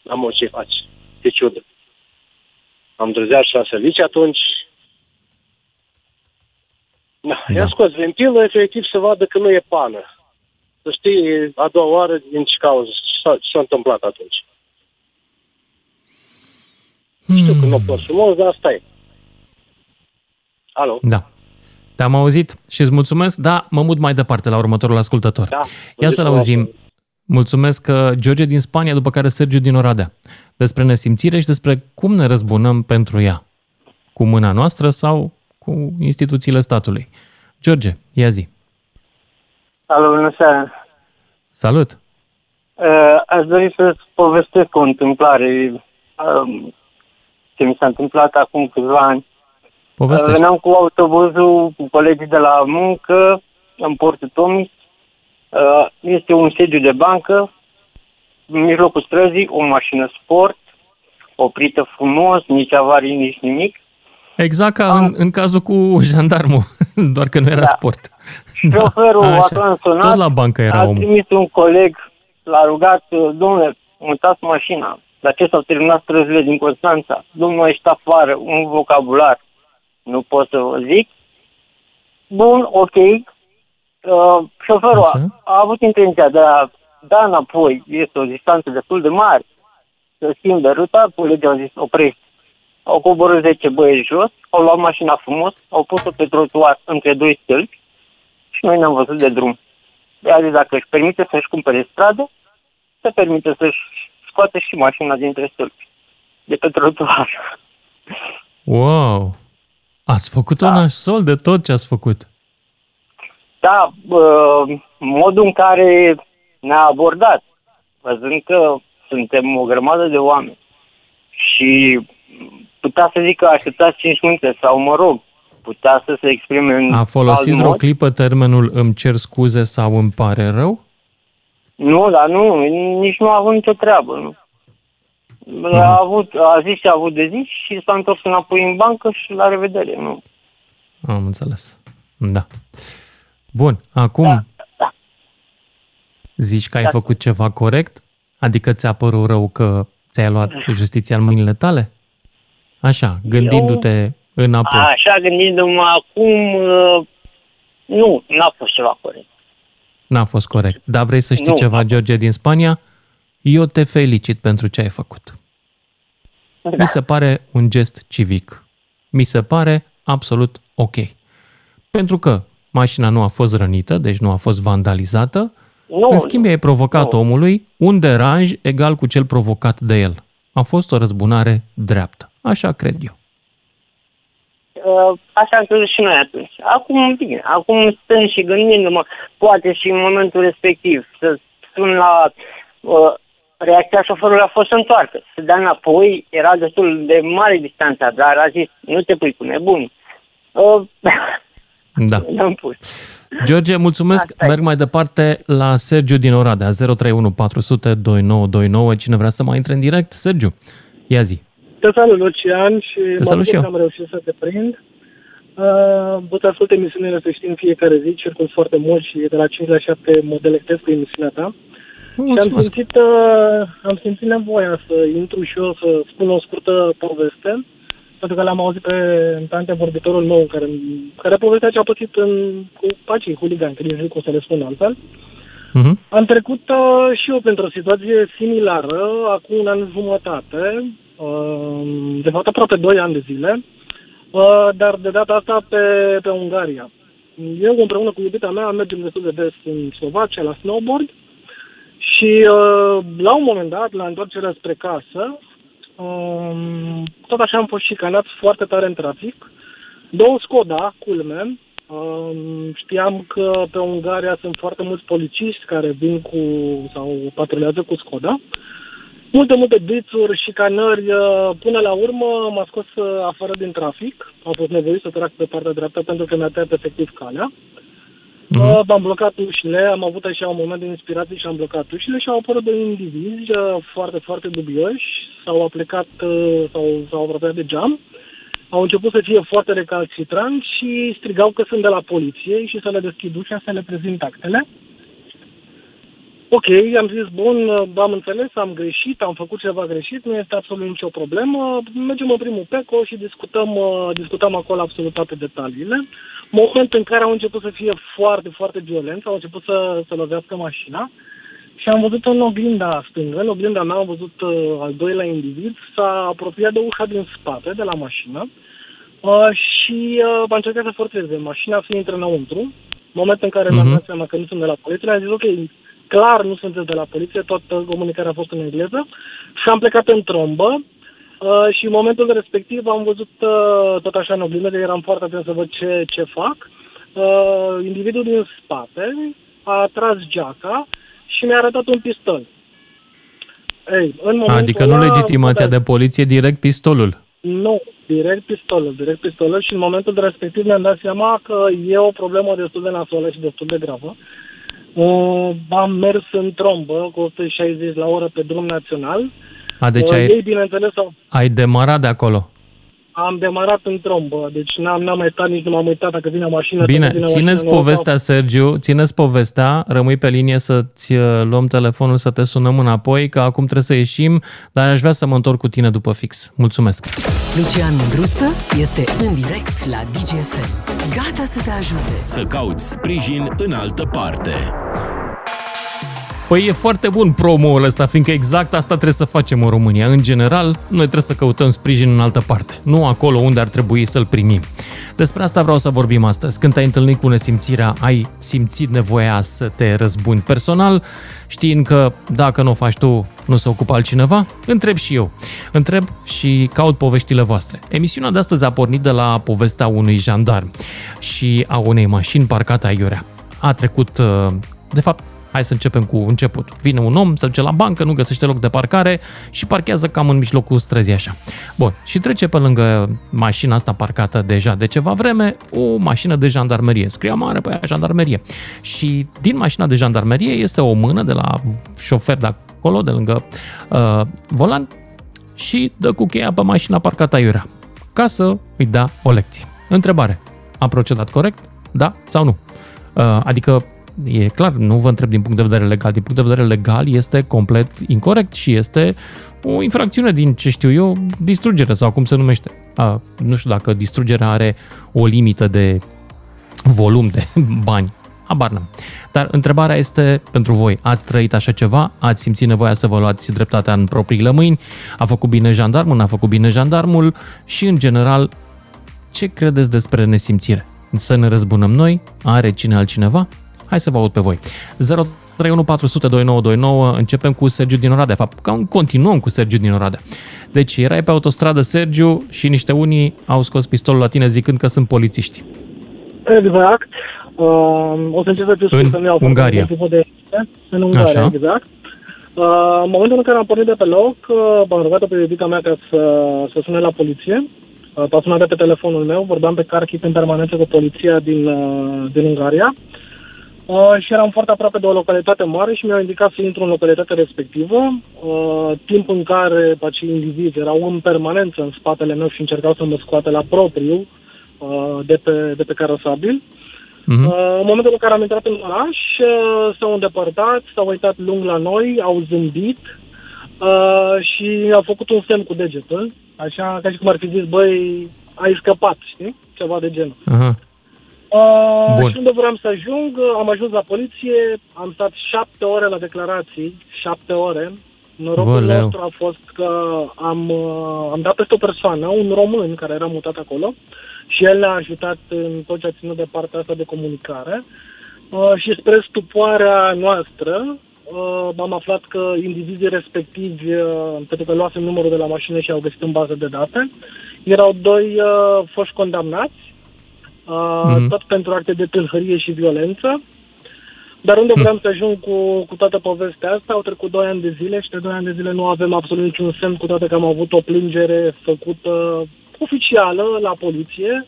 Am o ce faci, de ciudă. Am trezit și la servici atunci, da. da. I-am scos ventilul, efectiv, să vadă că nu e pană. Să știi a doua oară din ce cauză, ce s-a întâmplat atunci. Hmm. Știu că nu pot frumos, dar asta e. Alo? Da. Te-am auzit și îți mulțumesc, da, mă mut mai departe la următorul ascultător. Da, Ia să-l auzim. Mulțumesc, uh, George din Spania, după care Sergiu din Oradea. Despre nesimțire și despre cum ne răzbunăm pentru ea. Cu mâna noastră sau cu instituțiile statului. George, ia zi. Alo, bună seara. Salut. Uh, aș dori să-ți povestesc o întâmplare uh, ce mi s-a întâmplat acum câțiva ani. Povestește. Uh, veneam cu autobuzul cu colegii de la muncă în Portul Tomis. Uh, este un sediu de bancă, în mijlocul străzii, o mașină sport, oprită frumos, nici avarii, nici nimic. Exact ca în, în cazul cu jandarmul, doar că nu era da. sport. Șoferul da, a transonat, Tot la bancă era a trimis un coleg, l-a rugat, domnule, mutați mașina. La ce s-au terminat străzile din Constanța? Domnul, ești afară, un vocabular. Nu pot să vă zic. Bun, ok. Uh, șoferul a, a avut intenția de a da înapoi, este o distanță destul de mare, să schimbe ruta, colegii au zis, oprește au coborât 10 băieți jos, au luat mașina frumos, au pus-o pe trotuar între doi stâlpi și noi ne-am văzut de drum. De azi, dacă își permite să-și cumpere stradă, se permite să-și scoate și mașina dintre stâlpi, de pe trotuar. Wow! Ați făcut da. un sol de tot ce ați făcut. Da, uh, modul în care ne-a abordat, văzând că suntem o grămadă de oameni și putea să zică așteptați 5 minute sau mă rog, putea să se exprime în A folosit vreo clipă termenul îmi cer scuze sau îmi pare rău? Nu, dar nu, nici nu a avut nicio treabă. Nu. Uh-huh. A, avut, a zis ce a avut de zis și s-a întors înapoi în bancă și la revedere. Nu. Am înțeles. Da. Bun, acum da, da. zici că ai da. făcut ceva corect? Adică ți-a părut rău că ți-ai luat justiția în mâinile tale? Așa, gândindu-te Eu, înapoi. Așa, gândindu-mă acum, uh, nu, n-a fost ceva corect. N-a fost corect. Dar vrei să știi nu, ceva, George, din Spania? Eu te felicit pentru ce ai făcut. Da. Mi se pare un gest civic. Mi se pare absolut ok. Pentru că mașina nu a fost rănită, deci nu a fost vandalizată, nu, în schimb, ai provocat nu. omului un deranj egal cu cel provocat de el. A fost o răzbunare dreaptă. Așa cred eu. Uh, așa am crezut și noi atunci. Acum, bine, acum stând și gândindu-mă, poate și în momentul respectiv, să spun la uh, reacția șoferului a fost să întoarcă. Să dea înapoi, era destul de mare distanța, dar a zis, nu te pui cu nebuni. Uh, da. am pus. George, mulțumesc. Asta Merg mai departe la Sergiu din Oradea, 031 400 2929. Cine vrea să mai intre în direct? Sergiu, ia zi. Te salut, Lucian, și Te salut și eu. că am reușit să te prind. Uh, vă te ascult emisiunile, să știi, în fiecare zi, circul foarte mult și de la 5 la 7 mă delectez cu emisiunea ta. Mulțumesc. Și am simțit, uh, am simțit nevoia să intru și eu să spun o scurtă poveste, pentru că l-am auzit pe, pe antevorbitorul meu, care, care povestea ce a pățit în, cu pacii huligani, că nici nu cum să le spun altfel. Uh-huh. Am trecut uh, și eu pentru o situație similară, acum un an jumătate, uh, de fapt aproape 2 ani de zile, uh, dar de data asta pe, pe Ungaria. Eu împreună cu iubita mea mergem destul de des în Slovacia la snowboard și uh, la un moment dat, la întoarcerea spre casă, uh, tot așa am fost și canat foarte tare în trafic. Două Skoda, culme, Um, știam că pe Ungaria sunt foarte mulți polițiști care vin cu sau patrulează cu Skoda. Multe, multe bițuri și canări. Uh, până la urmă m-a scos uh, afară din trafic. Am fost nevoit să trag pe partea dreaptă pentru că mi-a tăiat efectiv calea. Mm-hmm. am blocat ușile, am avut așa un moment de inspirație și am blocat ușile și au apărut doi indivizi foarte, foarte dubioși. S-au aplicat, sau s-au apropiat de geam. Uh, au început să fie foarte recalcitranți și strigau că sunt de la poliție și să le deschid ușa să le prezint actele. Ok, am zis, bun, am înțeles, am greșit, am făcut ceva greșit, nu este absolut nicio problemă. Mergem în primul PECO și discutăm, uh, discutăm acolo absolut toate detaliile. Moment în care au început să fie foarte, foarte violenți, au început să, să lovească mașina și am văzut în oglinda stângă, în oglinda mea am văzut uh, al doilea individ, s-a apropiat de ușa din spate, de la mașină, uh, și uh, a încercat să forțeze mașina să intre înăuntru. Moment în care uh-huh. mi-am mhm. dat seama că nu sunt de la poliție, am zis, ok, clar nu sunteți de la poliție, toată comunicarea a fost în engleză și am plecat în trombă uh, și în momentul respectiv am văzut uh, tot așa în oglindă, că eram foarte atent să văd ce, ce fac. Uh, individul din spate a tras geaca și mi-a arătat un pistol. Ei, în adică nu legitimația de poliție, direct pistolul. Nu, direct pistolul, direct pistolul și în momentul de respectiv mi-am dat seama că e o problemă destul de nasoală și destul de gravă. Uh, am mers în trombă cu 160 la oră pe drum național. A, deci uh, ai, ei, bineînțeles, au... ai demarat de acolo? Am demarat în trombă, deci n-am, n-am mai stat, nici nu m-am uitat dacă vine mașina. Bine, vine țineți mașină, povestea, sau... Sergiu, țineți povestea, rămâi pe linie să-ți uh, luăm telefonul, să te sunăm înapoi, că acum trebuie să ieșim, dar aș vrea să mă întorc cu tine după fix. Mulțumesc! Lucian Mândruță este în direct la DGFM. Gata să te ajute! Să cauți sprijin în altă parte. Păi e foarte bun promo-ul ăsta, fiindcă exact asta trebuie să facem în România. În general, noi trebuie să căutăm sprijin în altă parte, nu acolo unde ar trebui să-l primim. Despre asta vreau să vorbim astăzi. Când te-ai întâlnit cu nesimțirea, ai simțit nevoia să te răzbuni personal, știind că dacă nu o faci tu, nu se ocupă altcineva? Întreb și eu. Întreb și caut poveștile voastre. Emisiunea de astăzi a pornit de la povestea unui jandarm și a unei mașini parcate aiurea. A trecut, uh, de fapt, Hai să începem cu început. Vine un om, se duce la bancă, nu găsește loc de parcare și parchează cam în mijlocul străzii așa. Bun, și trece pe lângă mașina asta parcată deja de ceva vreme o mașină de jandarmerie. Scria mare pe aia jandarmerie. Și din mașina de jandarmerie este o mână de la șofer de acolo, de lângă uh, volan și dă cu cheia pe mașina parcată aiurea ca să îi da o lecție. Întrebare. A procedat corect? Da sau nu? Uh, adică e clar, nu vă întreb din punct de vedere legal. Din punct de vedere legal este complet incorrect și este o infracțiune din, ce știu eu, distrugere sau cum se numește. A, nu știu dacă distrugerea are o limită de volum de bani. Habar n-am. Dar întrebarea este pentru voi. Ați trăit așa ceva? Ați simțit nevoia să vă luați dreptatea în propriile mâini? A făcut bine jandarmul? N-a făcut bine jandarmul? Și, în general, ce credeți despre nesimțire? Să ne răzbunăm noi? Are cine altcineva? Hai să vă aud pe voi. 031 începem cu Sergiu din Oradea. Fapt, cam continuăm cu Sergiu din Oradea. Deci erai pe autostradă, Sergiu, și niște unii au scos pistolul la tine zicând că sunt polițiști. Exact. Uh, o să încerc să fiu în să Ungaria. De, în Ungaria, Așa. exact. Uh, în momentul în care am pornit de pe loc, uh, m-am rugat-o pe iubita mea ca să, să sune la poliție. Uh, a sunat pe telefonul meu, vorbeam pe carchit în permanență cu poliția din, uh, din Ungaria. Uh, Uh, și eram foarte aproape de o localitate mare și mi-au indicat să intru în localitatea respectivă. Uh, timp în care acei indivizi erau în permanență în spatele meu și încercau să mă scoate la propriu uh, de, pe, de pe carosabil. Uh-huh. Uh, în momentul în care am intrat în oraș, uh, s-au îndepărtat, s-au uitat lung la noi, au zâmbit uh, și au făcut un semn cu degetul, așa ca și cum ar fi zis, băi, ai scăpat, știi? Ceva de genul. Uh-huh. Uh, Bun. Și unde vreau să ajung, am ajuns la poliție, am stat șapte ore la declarații, șapte ore. Norocul Văleu. nostru a fost că am, uh, am dat peste o persoană, un român care era mutat acolo și el ne-a ajutat în tot ce a ținut de partea asta de comunicare. Uh, și spre stupoarea noastră, uh, am aflat că indivizii respectivi, uh, pentru că luasem numărul de la mașină și au găsit în bază de date, erau doi uh, foști condamnați uh, mm-hmm. tot pentru acte de tâlhărie și violență. Dar unde vreau mm. să ajung cu, cu toată povestea asta, au trecut 2 ani de zile și de 2 ani de zile nu avem absolut niciun semn, cu toate că am avut o plângere făcută oficială la poliție.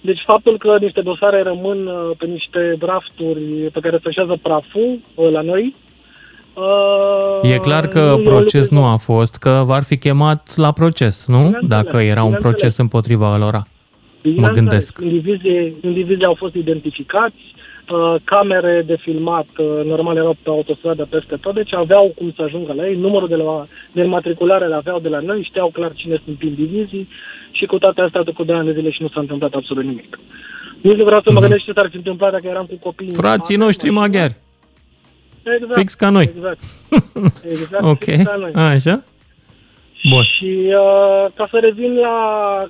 Deci faptul că niște dosare rămân uh, pe niște drafturi pe care se așează praful uh, la noi, Uh, e clar că nu proces nu a fost, că v-ar fi chemat la proces, nu? Dacă era un proces împotriva lor. Mă gândesc. Indivizii, indivizii au fost identificați, uh, camere de filmat, uh, normal erau pe autostradă peste tot, deci aveau cum să ajungă la ei, numărul de, la, de înmatriculare le aveau de la noi, știau clar cine sunt indivizii și cu toate astea cu 2 ani de zile și nu s-a întâmplat absolut nimic. Nu vreau să mă mhm. gândesc ce s-ar fi întâmplat dacă eram cu copiii. Frații noștri maghiari. Exact. Fix ca noi. Exact. Exact ok. Fix ca noi. A, așa? Bun. Și uh, ca, să revin la,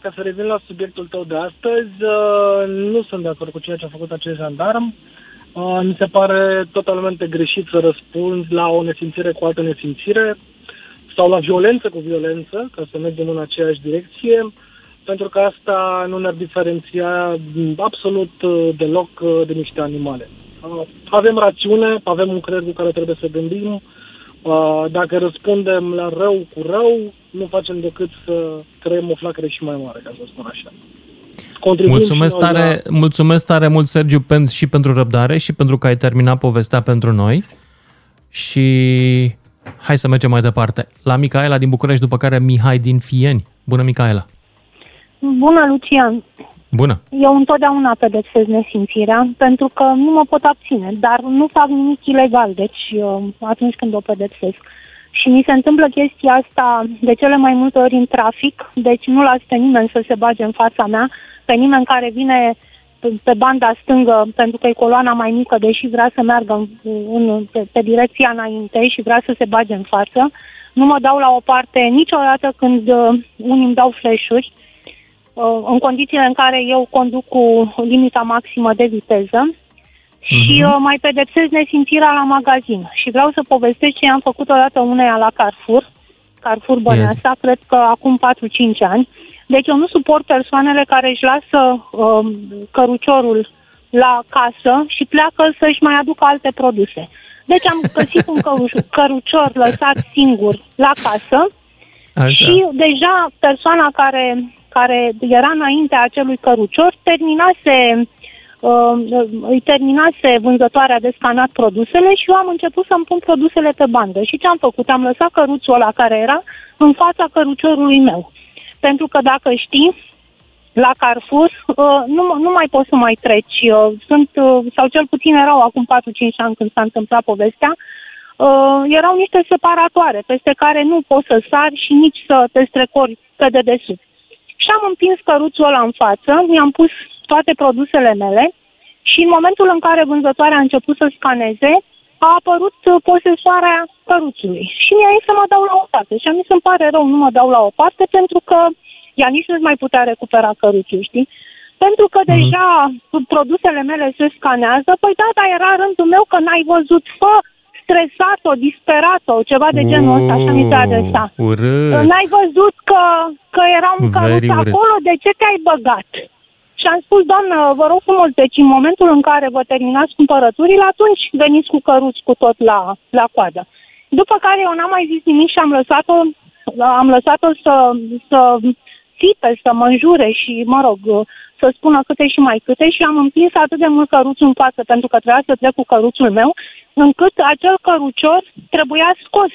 ca să revin la subiectul tău de astăzi, uh, nu sunt de acord cu ceea ce a făcut acest jandarm. Uh, mi se pare totalmente greșit să răspunzi la o nesimțire cu altă nesimțire sau la violență cu violență, ca să mergem în aceeași direcție, pentru că asta nu ne-ar diferenția absolut uh, deloc uh, de niște animale. Uh, avem rațiune, avem un creier cu care trebuie să gândim. Uh, dacă răspundem la rău cu rău, nu facem decât să creăm o flacără și mai mare, ca să spun așa. mulțumesc tare, la... mulțumesc tare mult, Sergiu, pen, și pentru răbdare și pentru că ai terminat povestea pentru noi. Și hai să mergem mai departe. La Micaela din București, după care Mihai din Fieni. Bună, Micaela! Bună, Lucian! Bună! Eu întotdeauna pedepsez nesimțirea, pentru că nu mă pot abține, dar nu fac nimic ilegal, deci uh, atunci când o pedepsesc. Și mi se întâmplă chestia asta de cele mai multe ori în trafic, deci nu las pe nimeni să se bage în fața mea, pe nimeni care vine pe banda stângă pentru că e coloana mai mică, deși vrea să meargă în, în, pe, pe direcția înainte și vrea să se bage în față. Nu mă dau la o parte niciodată când uh, unii îmi dau flash-uri, uh, Uh, în condițiile în care eu conduc cu limita maximă de viteză și uh-huh. mai pedepsez nesimțirea la magazin. Și vreau să povestesc ce am făcut odată uneia la Carrefour, Carrefour Băneasa, yes. cred că acum 4-5 ani. Deci eu nu suport persoanele care își lasă um, căruciorul la casă și pleacă să-și mai aducă alte produse. Deci am găsit un cărucior lăsat singur la casă Așa. și deja persoana care care era înaintea acelui cărucior, terminase, uh, îi terminase vânzătoarea de scanat produsele și eu am început să-mi pun produsele pe bandă. Și ce am făcut? Am lăsat căruțul ăla care era în fața căruciorului meu. Pentru că dacă știi, la Carrefour uh, nu, nu mai poți să mai treci. Uh, sunt, uh, sau cel puțin erau acum 4-5 ani când s-a întâmplat povestea, uh, erau niște separatoare peste care nu poți să sari și nici să te strecori pe dedesubt. Și am împins căruțul ăla în față, mi-am pus toate produsele mele și în momentul în care vânzătoarea a început să scaneze, a apărut posesoarea căruțului. Și mi-a zis să mă dau la o parte. Și am zis să-mi pare rău, nu mă dau la o parte pentru că ea nici nu mai putea recupera căruțul, știi? Pentru că mm-hmm. deja produsele mele se scanează, păi da, dar era rândul meu că n-ai văzut, fă stresat-o, disperat-o, ceva de genul ăsta, așa mi se adresa. Urât. N-ai văzut că, că era un căruț acolo, de ce te-ai băgat? Și am spus, doamnă, vă rog frumos, deci în momentul în care vă terminați cumpărăturile, atunci veniți cu căruți cu tot la, la coadă. După care eu n-am mai zis nimic și am lăsat-o, am lăsat-o să, să țipe, să mă înjure și, mă rog, să spună câte și mai câte și am împins atât de mult căruțul în față pentru că trebuia să trec cu căruțul meu, încât acel cărucior trebuia scos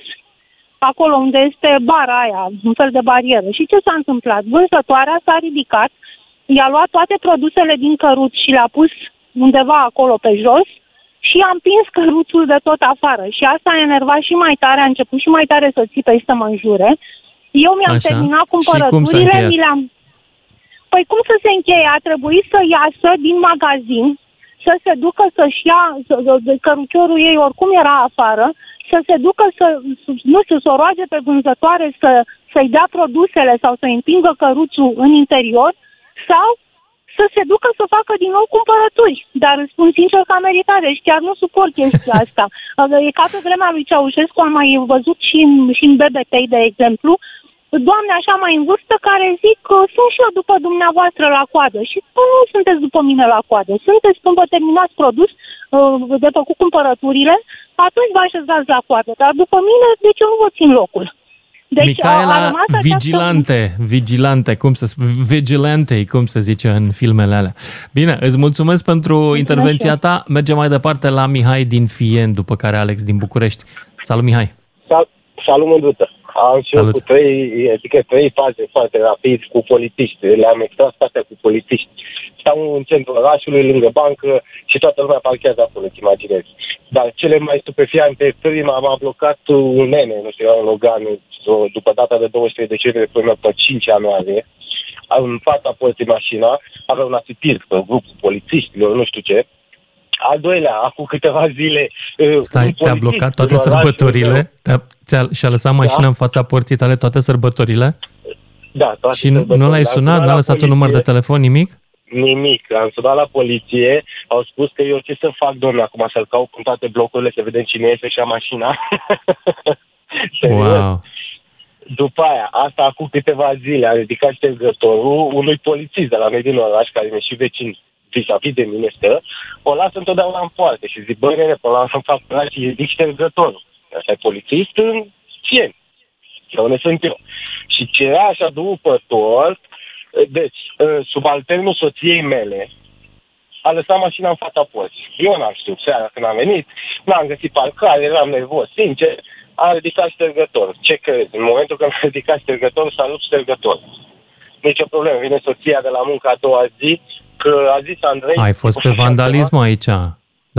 acolo unde este bara aia, un fel de barieră. Și ce s-a întâmplat? Vânzătoarea s-a ridicat, i-a luat toate produsele din căruț și le-a pus undeva acolo pe jos și a împins căruțul de tot afară. Și asta a enervat și mai tare, a început și mai tare să țipe și să mă înjure. Eu mi-am Așa. terminat cumpărăturile, mi le-am Păi cum să se încheie? A trebuit să iasă din magazin, să se ducă să-și ia, să, căruciorul ei oricum era afară, să se ducă să, nu știu, să o roage pe vânzătoare să, să-i dea produsele sau să-i împingă căruțul în interior sau să se ducă să facă din nou cumpărături. Dar spun sincer că a meritat, deci chiar nu suport chestia asta. E ca pe vremea lui Ceaușescu, am mai văzut și în, și în BBT, de exemplu, doamne așa mai în vârstă care zic că sunt și eu după dumneavoastră la coadă și spun nu sunteți după mine la coadă, sunteți când vă terminați produs, uh, de făcut cumpărăturile, atunci vă așezați la coadă, dar după mine, deci eu nu vă țin locul. Deci Micaela a, a Vigilante, această... Vigilante, cum să Vigilante, cum se zice în filmele alea. Bine, îți mulțumesc pentru mulțumesc intervenția ta. Mergem mai departe la Mihai din Fien, după care Alex din București. Salut, Mihai! Sal- salut, Mândruță! Am și eu cu trei, adică trei faze foarte rapid cu polițiști. Le-am extras astea cu polițiști. Stau în centrul orașului, lângă bancă și toată lumea parchează acolo, îți imaginezi. Dar cele mai stupefiante, prima m-a blocat un nene, nu știu, un Logan, după data de 23 decembrie până pe 5 ianuarie, în fața porții mașina, avea un asipir pe grupul polițiștilor, nu știu ce, al doilea, acum câteva zile... Uh, Stai, te-a blocat toate sărbătorile? Te-a, ți-a, și-a lăsat mașina da? în fața porții tale toate sărbătorile? Da, toate Și nu l-ai sunat? N-a lăsat un număr de telefon, nimic? Nimic. Am sunat la poliție, au spus că eu ce să fac, domnule, acum să-l caut cu toate blocurile, să vedem cine este și a mașina. wow. După aia, asta acum câteva zile, a ridicat ștergătorul unui polițist de la noi din oraș, care mi-e și vecin vis-a-vis de mine stă, o las întotdeauna în poartă și zic, băi, nene, până la să fac prag și ridic ștergătorul. Asta e polițist în Sieni, sau unde sunt eu. Și ce era așa după tot, deci, subalternul soției mele a lăsat mașina în fața porții. Eu n-am știut seara când am venit, n-am găsit parcare, eram nervos, sincer, a ridicat ștergător. Ce crezi? În momentul când a ridicat ștergător, s-a rupt ștergător. Nici o problemă. Vine soția de la muncă a doua zi, că a zis Andrei... Ai fost pe vandalism aici,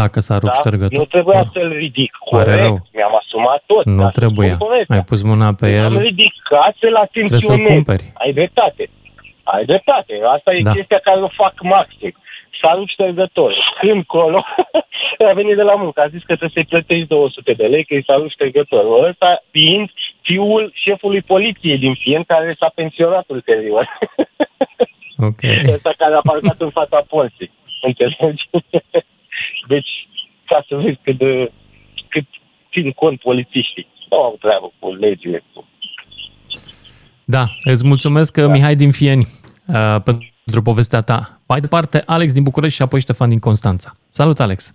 dacă s-a rupt da? ștergător. Nu trebuia da. să-l ridic, corect. Mi-am asumat tot. Nu trebuia. Ai pus mâna pe el. Am ridicat să-l atenționez. Trebuie să-l cumperi. Ai dreptate. Ai dreptate. Asta e da. chestia care o fac maxim. S-a rupt ștergător. Când colo, a venit de la muncă, a zis că trebuie să-i plătești 200 de lei, că i s-a rupt ștergătorul. Ăsta fiind fiul șefului poliției din Fien, care s-a pensionat ulterior. Ok. Ăsta care a parcat în fața porții. Înțelegi? Deci, ca să vezi cât, de, cât țin cont polițiștii. Nu au treabă cu legile. Da, îți mulțumesc, da. Mihai din Fieni, uh, pentru povestea ta. Mai departe, Alex din București și apoi Ștefan din Constanța. Salut, Alex!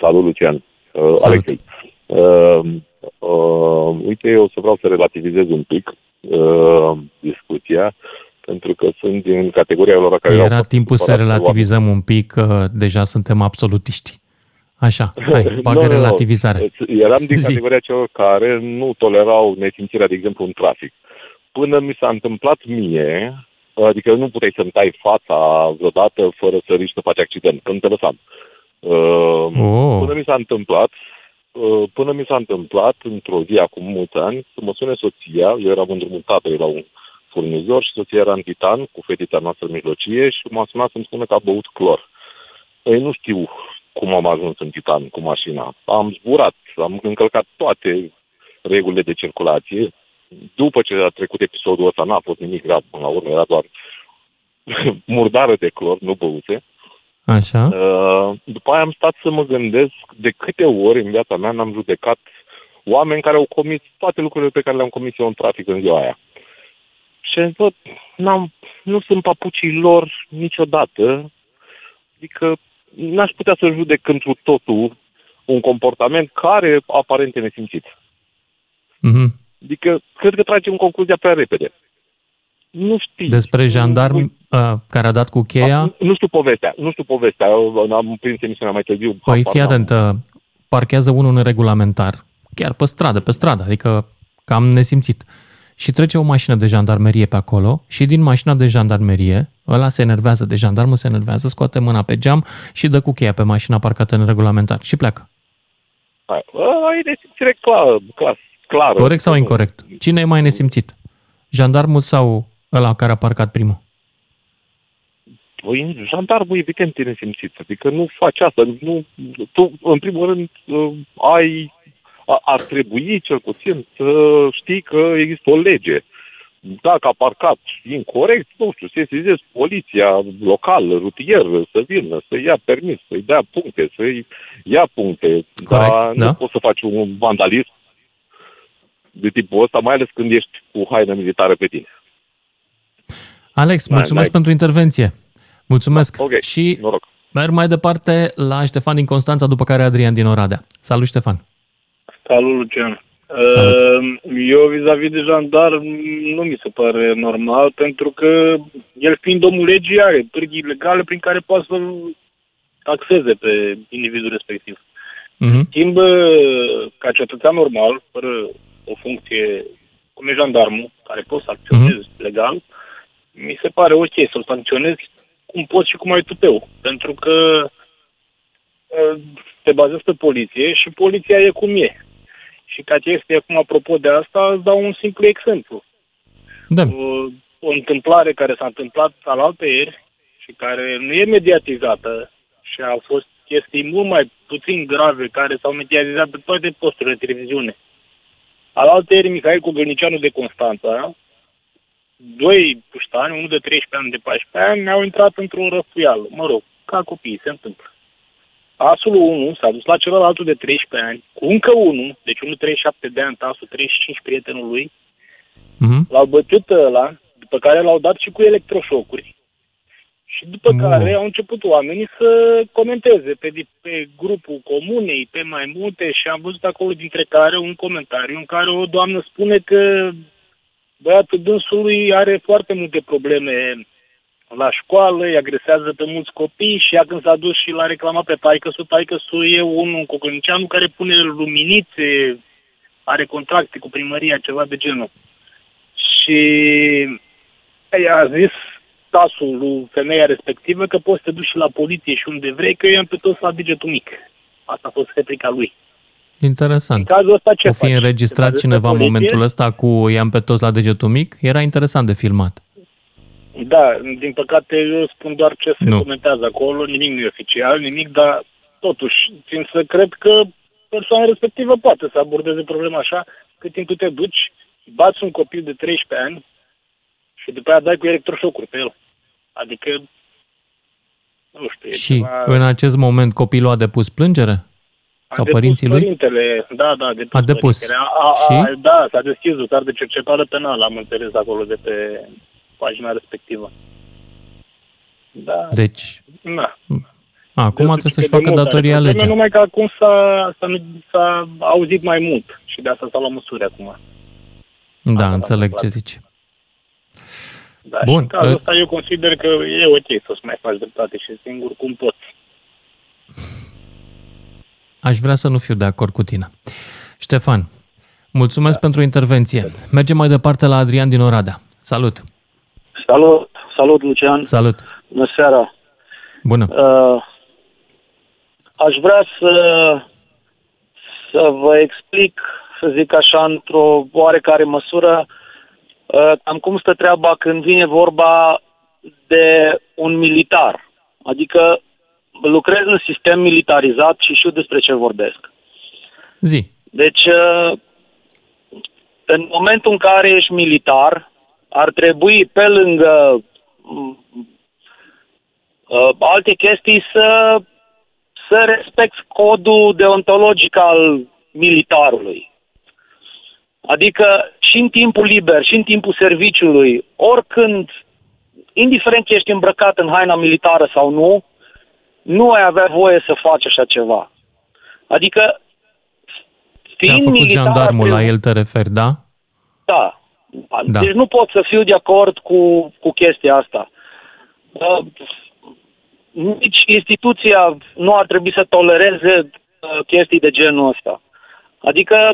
Salut, Lucian! Uh, Salut. Alex, uh, uh, uite, eu să vreau să relativizez un pic uh, discuția pentru că sunt din categoria lor care Era timpul să relativizăm oameni. un pic, că deja suntem absolutiști. Așa, hai, bagă no, relativizare. Eram din Zi. categoria celor care nu tolerau nesimțirea, de exemplu, în trafic. Până mi s-a întâmplat mie, adică nu puteai să-mi tai fața vreodată fără să riști să faci accident, când te lăsam. Uh, oh. Până mi s-a întâmplat, uh, până mi s-a întâmplat, într-o zi acum mulți ani, să mă sune soția, eu eram îndrumutat la un furnizor și soția era în titan cu fetița noastră mijlocie și m-a sunat să-mi spună că a băut clor. Ei, nu știu cum am ajuns în titan cu mașina. Am zburat, am încălcat toate regulile de circulație. După ce a trecut episodul ăsta, n-a fost nimic grav până la urmă, era doar murdară de clor, nu băuse. Așa. Uh, după aia am stat să mă gândesc de câte ori în viața mea n-am judecat oameni care au comis toate lucrurile pe care le-am comis eu în trafic în ziua aia. Și văd, n-am, nu sunt papucii lor niciodată. Adică n-aș putea să judec întru totul un comportament care aparent e nesimțit. Mm-hmm. Adică cred că tragem concluzia prea repede. Nu știu. Despre jandarm uh, care a dat cu cheia? A, nu știu povestea. Nu știu povestea. Am prins emisiunea mai târziu. Păi fii atent, uh, parchează unul neregulamentar, chiar pe stradă, pe stradă, adică cam nesimțit. Uh, și trece o mașină de jandarmerie pe acolo și din mașina de jandarmerie, ăla se enervează de jandarmul, se enervează, scoate mâna pe geam și dă cu cheia pe mașina parcată în regulamentar și pleacă. Ai nesimțire clar, clar, clară. Corect sau incorrect? Cine e mai nesimțit? Jandarmul sau ăla care a parcat primul? Păi, jandarmul evident e nesimțit. Adică nu faci asta. Nu, tu, în primul rând, uh, ai ar trebui cel puțin să știi că există o lege. Dacă a parcat incorrect, nu știu, să sesizezi poliția locală, rutieră, să vină, să ia permis, să-i dea puncte, să-i ia puncte. Corect, dar da? nu poți să faci un vandalism de tipul ăsta, mai ales când ești cu haină militară pe tine. Alex, mulțumesc pentru intervenție. Mulțumesc. Ok, și noroc. merg mai departe la Ștefan din Constanța, după care Adrian din Oradea. Salut, Ștefan. Salut, Lucian. Salut. Uh, Eu, vis-a-vis de jandar, nu mi se pare normal, pentru că el fiind omul legii are pârghii legale prin care poate să taxeze pe individul respectiv. Mhm. schimb, uh, ca cetățean normal, fără o funcție cum e jandarmul, care poți să acționezi legal, mi se pare ok să-l sancționezi cum poți și cum ai tupeu. Pentru că uh, te bazezi pe poliție și poliția e cum e. Și ca chestie, acum, apropo de asta, îți dau un simplu exemplu. Da. O, o întâmplare care s-a întâmplat alaltă ieri și care nu e mediatizată și au fost chestii mult mai puțin grave care s-au mediatizat pe toate posturile de televiziune. Alaltă ieri, Mihail Cogălnicianu de Constanța, doi puștani, unul de 13 ani, de 14 ani, au intrat într-o răfuială. Mă rog, ca copiii, se întâmplă. Asul 1 s-a dus la celălalt de 13 ani, cu încă unul, deci unul 37 de ani, tasul 35 prietenul lui, Mhm. l-au bătut ăla, după care l-au dat și cu electroșocuri. Și după Mm. care au început oamenii să comenteze pe, di- pe grupul comunei, pe mai multe și am văzut acolo dintre care un comentariu în care o doamnă spune că băiatul dânsului are foarte multe probleme la școală, îi agresează pe mulți copii și ea când s-a dus și l-a reclamat pe taică su, taică su e un cocănicianu care pune luminițe, are contracte cu primăria, ceva de genul. Și i-a zis tasul lui femeia respectivă că poți să te duci și la poliție și unde vrei, că eu am pe toți la degetul mic. Asta a fost replica lui. Interesant. În cazul ăsta ce o fi faci? înregistrat Te bazezi cineva pe în poliție? momentul ăsta cu i-am pe toți la degetul mic? Era interesant de filmat. Da, din păcate eu spun doar ce se Nu. comentează acolo, nimic nu e oficial, nimic, dar totuși țin să cred că persoana respectivă poate să abordeze problema așa, cât timp tu te duci, bați un copil de 13 ani și după aia dai cu electroșocuri pe el. Adică, nu știu, e Și ceva... în acest moment copilul a depus plângere? A Sau depus părinții lui? Părintele, da, da, a depus. A depus. părintele. A, a, a, Și? da, s-a deschis dosar de cercetare penală, am înțeles acolo de pe pagina respectivă. Da, Deci, na. acum trebuie să-și Că de facă mult are datoria probleme, legea. Numai că acum s-a, s-a, s-a auzit mai mult și de asta s-au luat măsuri acum. Da, înțeleg ce zici. Da, Bun, și în cazul uh, ăsta eu consider că e ok să-ți mai faci dreptate și singur cum poți. Aș vrea să nu fiu de acord cu tine. Ștefan, mulțumesc pentru intervenție. Mergem mai departe la Adrian din Oradea. Salut! Salut, salut Lucian. Salut! Bună seara. Bună! Uh, aș vrea să, să vă explic, să zic așa, într-o oarecare măsură, uh, cam cum stă treaba când vine vorba de un militar. Adică lucrez în sistem militarizat și știu despre ce vorbesc. Zi. Deci, uh, în momentul în care ești militar, ar trebui pe lângă mm, uh, alte chestii să, să respecti codul deontologic al militarului. Adică și în timpul liber, și în timpul serviciului, oricând, indiferent că ești îmbrăcat în haina militară sau nu, nu ai avea voie să faci așa ceva. Adică, Ce a fiind făcut militar, jandarmul, la trebuie- el te referi, da? da. Da. Deci nu pot să fiu de acord cu, cu chestia asta. Uh, nici instituția nu ar trebui să tolereze uh, chestii de genul ăsta. Adică,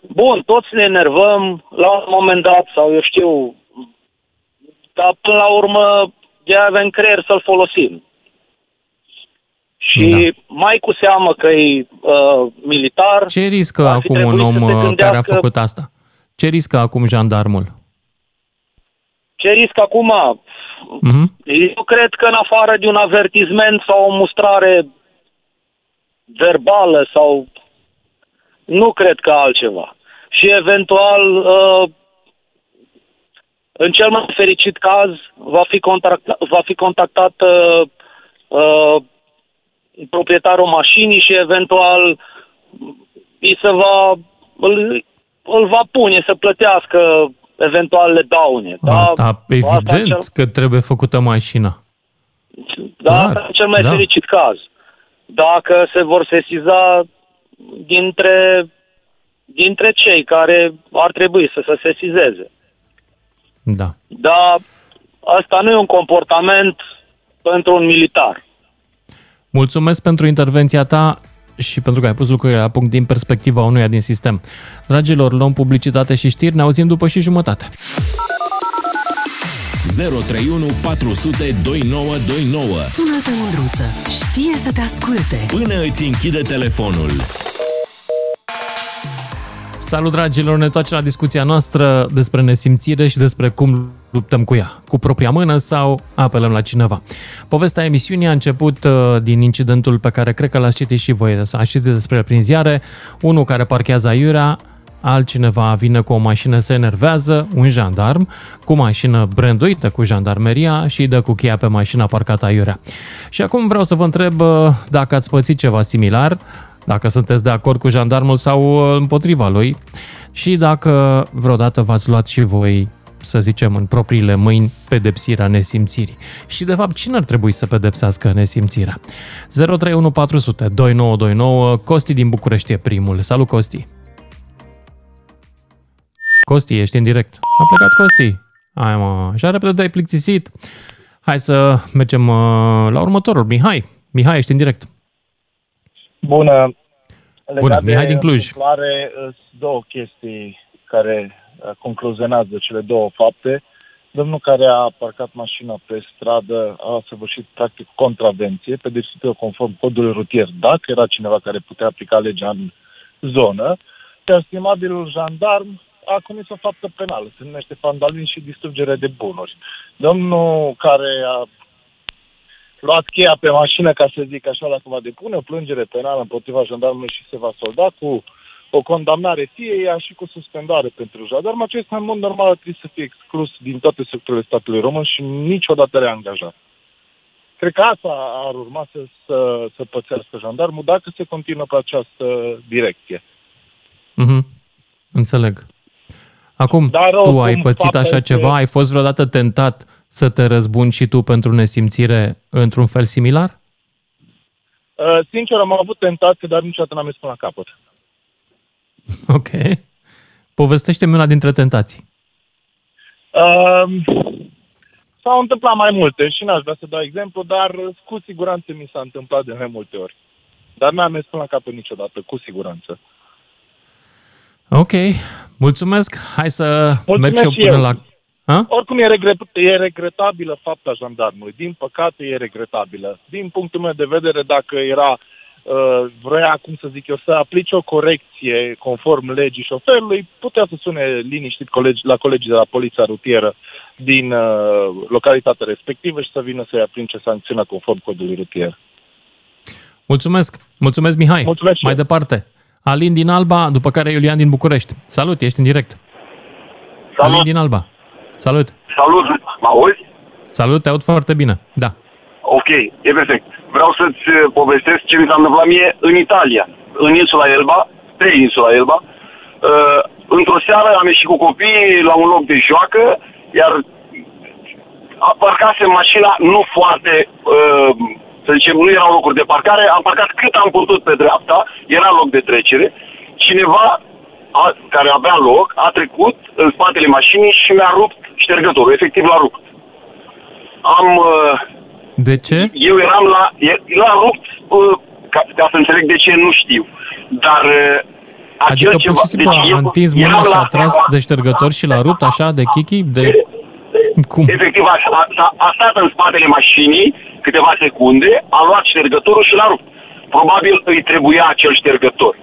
bun, toți ne enervăm la un moment dat sau eu știu, dar până la urmă de avem creier să-l folosim. Și da. mai cu seamă că e uh, militar. Ce riscă ar fi acum un trebuit om să se uh, care a gândească- făcut asta? Ce riscă acum jandarmul? Ce risc acum? Mhm. Eu cred că în afară de un avertisment sau o mustrare verbală sau nu cred că altceva. Și eventual, uh, în cel mai fericit caz, va fi contactat, va fi contactat uh, uh, proprietarul mașinii și eventual îi se va, îl, îl va pune să plătească eventualele daune. Asta, da? evident asta cel... că trebuie făcută mașina. Da, Clar, asta cel mai da. fericit caz. Dacă se vor sesiza dintre, dintre cei care ar trebui să se sesizeze. Da. Dar asta nu e un comportament pentru un militar. Mulțumesc pentru intervenția ta și pentru că ai pus lucrurile la punct din perspectiva unuia din sistem. Dragilor, luăm publicitate și știri, ne auzim după și jumătate. 031 400 2929 Sună-te, Mândruță, știe să te asculte. Până îți închide telefonul. Salut dragilor, ne întoarcem la discuția noastră despre nesimțire și despre cum luptăm cu ea, cu propria mână sau apelăm la cineva. Povestea emisiunii a început uh, din incidentul pe care cred că l-ați citit și voi, ați citit despre prin ziare, unul care parchează aiurea, altcineva vine cu o mașină, se enervează, un jandarm, cu mașină branduită cu jandarmeria și dă cu cheia pe mașina parcată aiurea. Și acum vreau să vă întreb uh, dacă ați pățit ceva similar, dacă sunteți de acord cu jandarmul sau uh, împotriva lui și dacă vreodată v-ați luat și voi să zicem, în propriile mâini pedepsirea nesimțirii. Și, de fapt, cine ar trebui să pedepsească nesimțirea? 031400 2929 Costi din București e primul. Salut, Costi! Costi, ești în direct. A plecat Costi. Hai mă, așa repede te-ai plictisit. Hai să mergem uh, la următorul. Mihai, Mihai, ești în direct. Bună. Bună, Mihai din Cluj. Clare, două chestii care uh, concluzionează cele două fapte. Domnul care a parcat mașina pe stradă a săvârșit practic contravenție, pedepsită conform codului rutier. Dacă era cineva care putea aplica legea în zonă, iar stimabilul jandarm a comis o faptă penală. Se numește vandalism și distrugere de bunuri. Domnul care a luat cheia pe mașină, ca să zic așa, dacă va depune o plângere penală împotriva jandarmului și se va solda cu o condamnare fie ea și cu suspendare pentru jandarm, acesta în mod normal ar trebui să fie exclus din toate sectorile statului român și niciodată reangajat. Cred că asta ar urma să, să, să pățească jandarmul dacă se continuă pe această direcție. Mm-hmm. Înțeleg. Acum, Dar, tu ai pățit așa ceva? Ai fost vreodată tentat să te răzbuni și tu pentru nesimțire într-un fel similar? Uh, sincer, am avut tentație, dar niciodată n-am mers până la capăt. Ok. Povestește-mi una dintre tentații. Uh, s-au întâmplat mai multe și n-aș vrea să dau exemplu, dar cu siguranță mi s-a întâmplat de mai multe ori. Dar n-am mers până la capăt niciodată, cu siguranță. Ok, mulțumesc. Hai să mulțumesc merg și eu până eu. la... Ha? Oricum e, regret, e regretabilă fapta jandarmului. Din păcate e regretabilă. Din punctul meu de vedere, dacă era uh, vrea, cum să zic eu, să aplice o corecție conform legii șoferului, putea să sune liniștit colegi, la colegii de la poliția rutieră din uh, localitatea respectivă și să vină să-i aplice sancțiunea conform codului rutier. Mulțumesc! Mulțumesc, Mihai! Mulțumesc Mai departe! Alin din Alba, după care Iulian din București. Salut, ești în direct. Salut. Alin din Alba. Salut. Salut, mă auzi? Salut, te aud foarte bine, da. Ok, e perfect. Vreau să-ți uh, povestesc ce mi s-a întâmplat mie în Italia, în insula Elba, pe insula Elba. Uh, într-o seară am ieșit cu copiii la un loc de joacă, iar parcase mașina nu foarte uh, să zicem, nu erau locuri de parcare, am parcat cât am putut pe dreapta, era loc de trecere, cineva a, care avea loc a trecut în spatele mașinii și mi-a rupt ștergătorul, efectiv l-a rupt. Am... Uh, de ce? Eu eram la... L-a rupt, uh, ca, ca să înțeleg de ce, nu știu. Dar uh, Adică pur și simplu deci a întins mâna și a tras de ștergător și l-a rupt așa de chichi? De... Cum? Efectiv, a, a, a stat în spatele mașinii câteva secunde, a luat ștergătorul și l-a rupt. Probabil îi trebuia acel ștergător.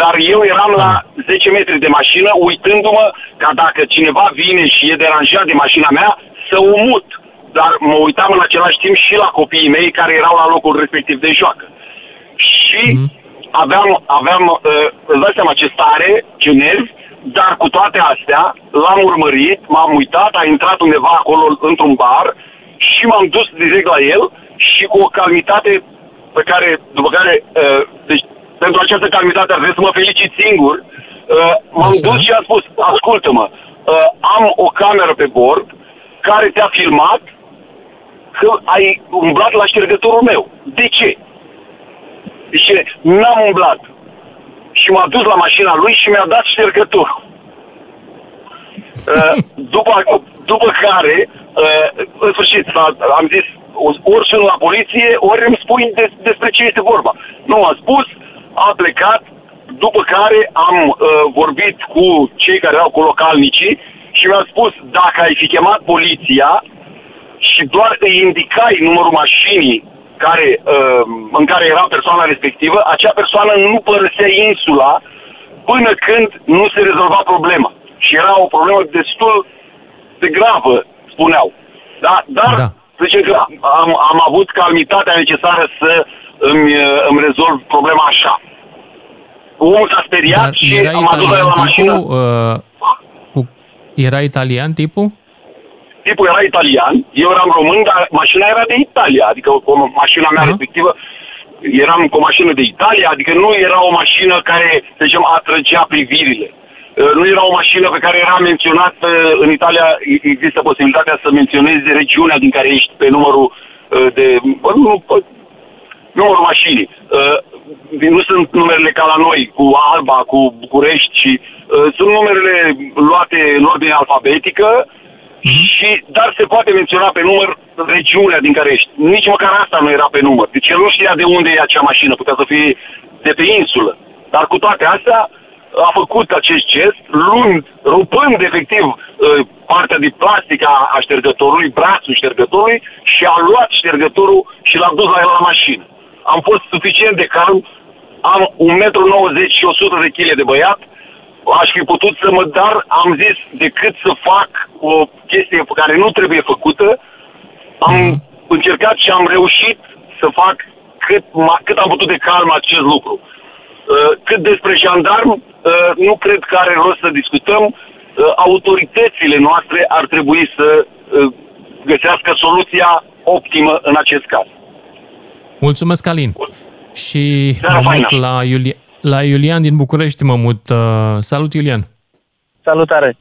Dar eu eram la 10 ah. metri de mașină, uitându-mă ca dacă cineva vine și e deranjat de mașina mea, să o mut. Dar mă uitam în același timp și la copiii mei care erau la locul respectiv de joacă. Și mm. aveam, aveam uh, îți dai seama ce stare, ce nervi, dar cu toate astea l-am urmărit, m-am uitat, a intrat undeva acolo într-un bar și m-am dus direct la el și cu o calmitate pe care, după care, uh, deci pentru această calmitate ar trebui să mă felicit singur, Uh, m-am Așa. dus și am spus, ascultă-mă, uh, am o cameră pe bord care te-a filmat că ai umblat la ștergătorul meu. De ce? Zice, n-am umblat. Și m-a dus la mașina lui și mi-a dat ștergătorul. Uh, după, după care, uh, în sfârșit, am zis, ori sunt la poliție, ori îmi spui des, despre ce este vorba. Nu, a spus, a plecat, după care am uh, vorbit cu cei care erau cu localnicii și mi-a spus, dacă ai fi chemat poliția și doar îi indicai numărul mașinii care, uh, în care era persoana respectivă, acea persoană nu părăsea insula până când nu se rezolva problema. Și era o problemă destul de gravă, spuneau. Da? Dar, da. zicem că am, am avut calmitatea necesară să îmi, îmi rezolv problema așa. Omul s-a speriat Dar și am adus la mașină. Uh, cu, era italian tipul? Tipul era italian, eu eram român, dar mașina era de Italia, adică o, mașina mea uh-huh. respectivă eram cu o mașină de Italia, adică nu era o mașină care, să zicem, atrăgea privirile. Uh, nu era o mașină pe care era menționat, în Italia există posibilitatea să menționezi regiunea din care ești pe numărul uh, de... numărul mașinii. Uh, nu sunt numerele ca la noi, cu Alba, cu București, ci sunt numerele luate în ordine alfabetică, Mm-hmm. Și, dar se poate menționa pe număr regiunea din care ești. Nici măcar asta nu era pe număr. Deci el nu știa de unde e acea mașină, putea să fie de pe insulă. Dar cu toate astea, a făcut acest gest, luând, rupând efectiv ă, partea de plastic a, a ștergătorului, brațul ștergătorului și a luat ștergătorul și l-a dus la el la mașină. Am fost suficient de calm, am 1,90 m și 100 de kg de băiat, aș fi putut să mă, dar am zis decât să fac o chestie pe care nu trebuie făcută, am mm. încercat și am reușit să fac cât, cât am putut de calm acest lucru. Uh, cât despre jandarm, uh, nu cred că are rost să discutăm. Uh, autoritățile noastre ar trebui să găsească soluția optimă în acest caz. Mulțumesc, Alin. Și mă la, Iulia, la Iulian din București mă mut. Salut, Iulian! Salutare!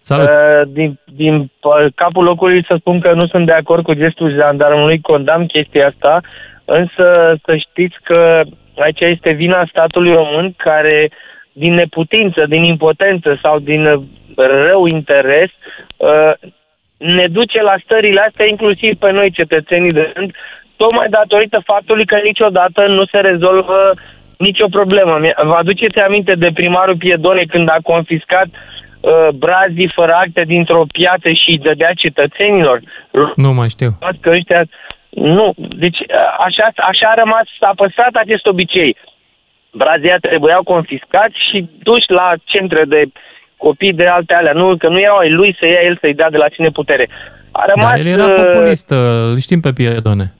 Salut. Din, din capul locului să spun că nu sunt de acord cu gestul jandarmului, condamn chestia asta, însă să știți că Aici este vina statului român care, din neputință, din impotență sau din uh, rău interes, uh, ne duce la stările astea, inclusiv pe noi, cetățenii de rând, tocmai datorită faptului că niciodată nu se rezolvă nicio problemă. Vă aduceți aminte de primarul Piedone când a confiscat uh, brazii fără acte dintr-o piață și îi dădea cetățenilor? Nu mai știu. Că ăștia nu, deci așa, așa a rămas, s-a păstrat acest obicei. Brazia trebuiau confiscați și duși la centre de copii de alte alea. Nu, că nu erau ai lui să ia el să-i dea de la cine putere. A da, rămas... Da, el era populist, îl știm pe Piedone.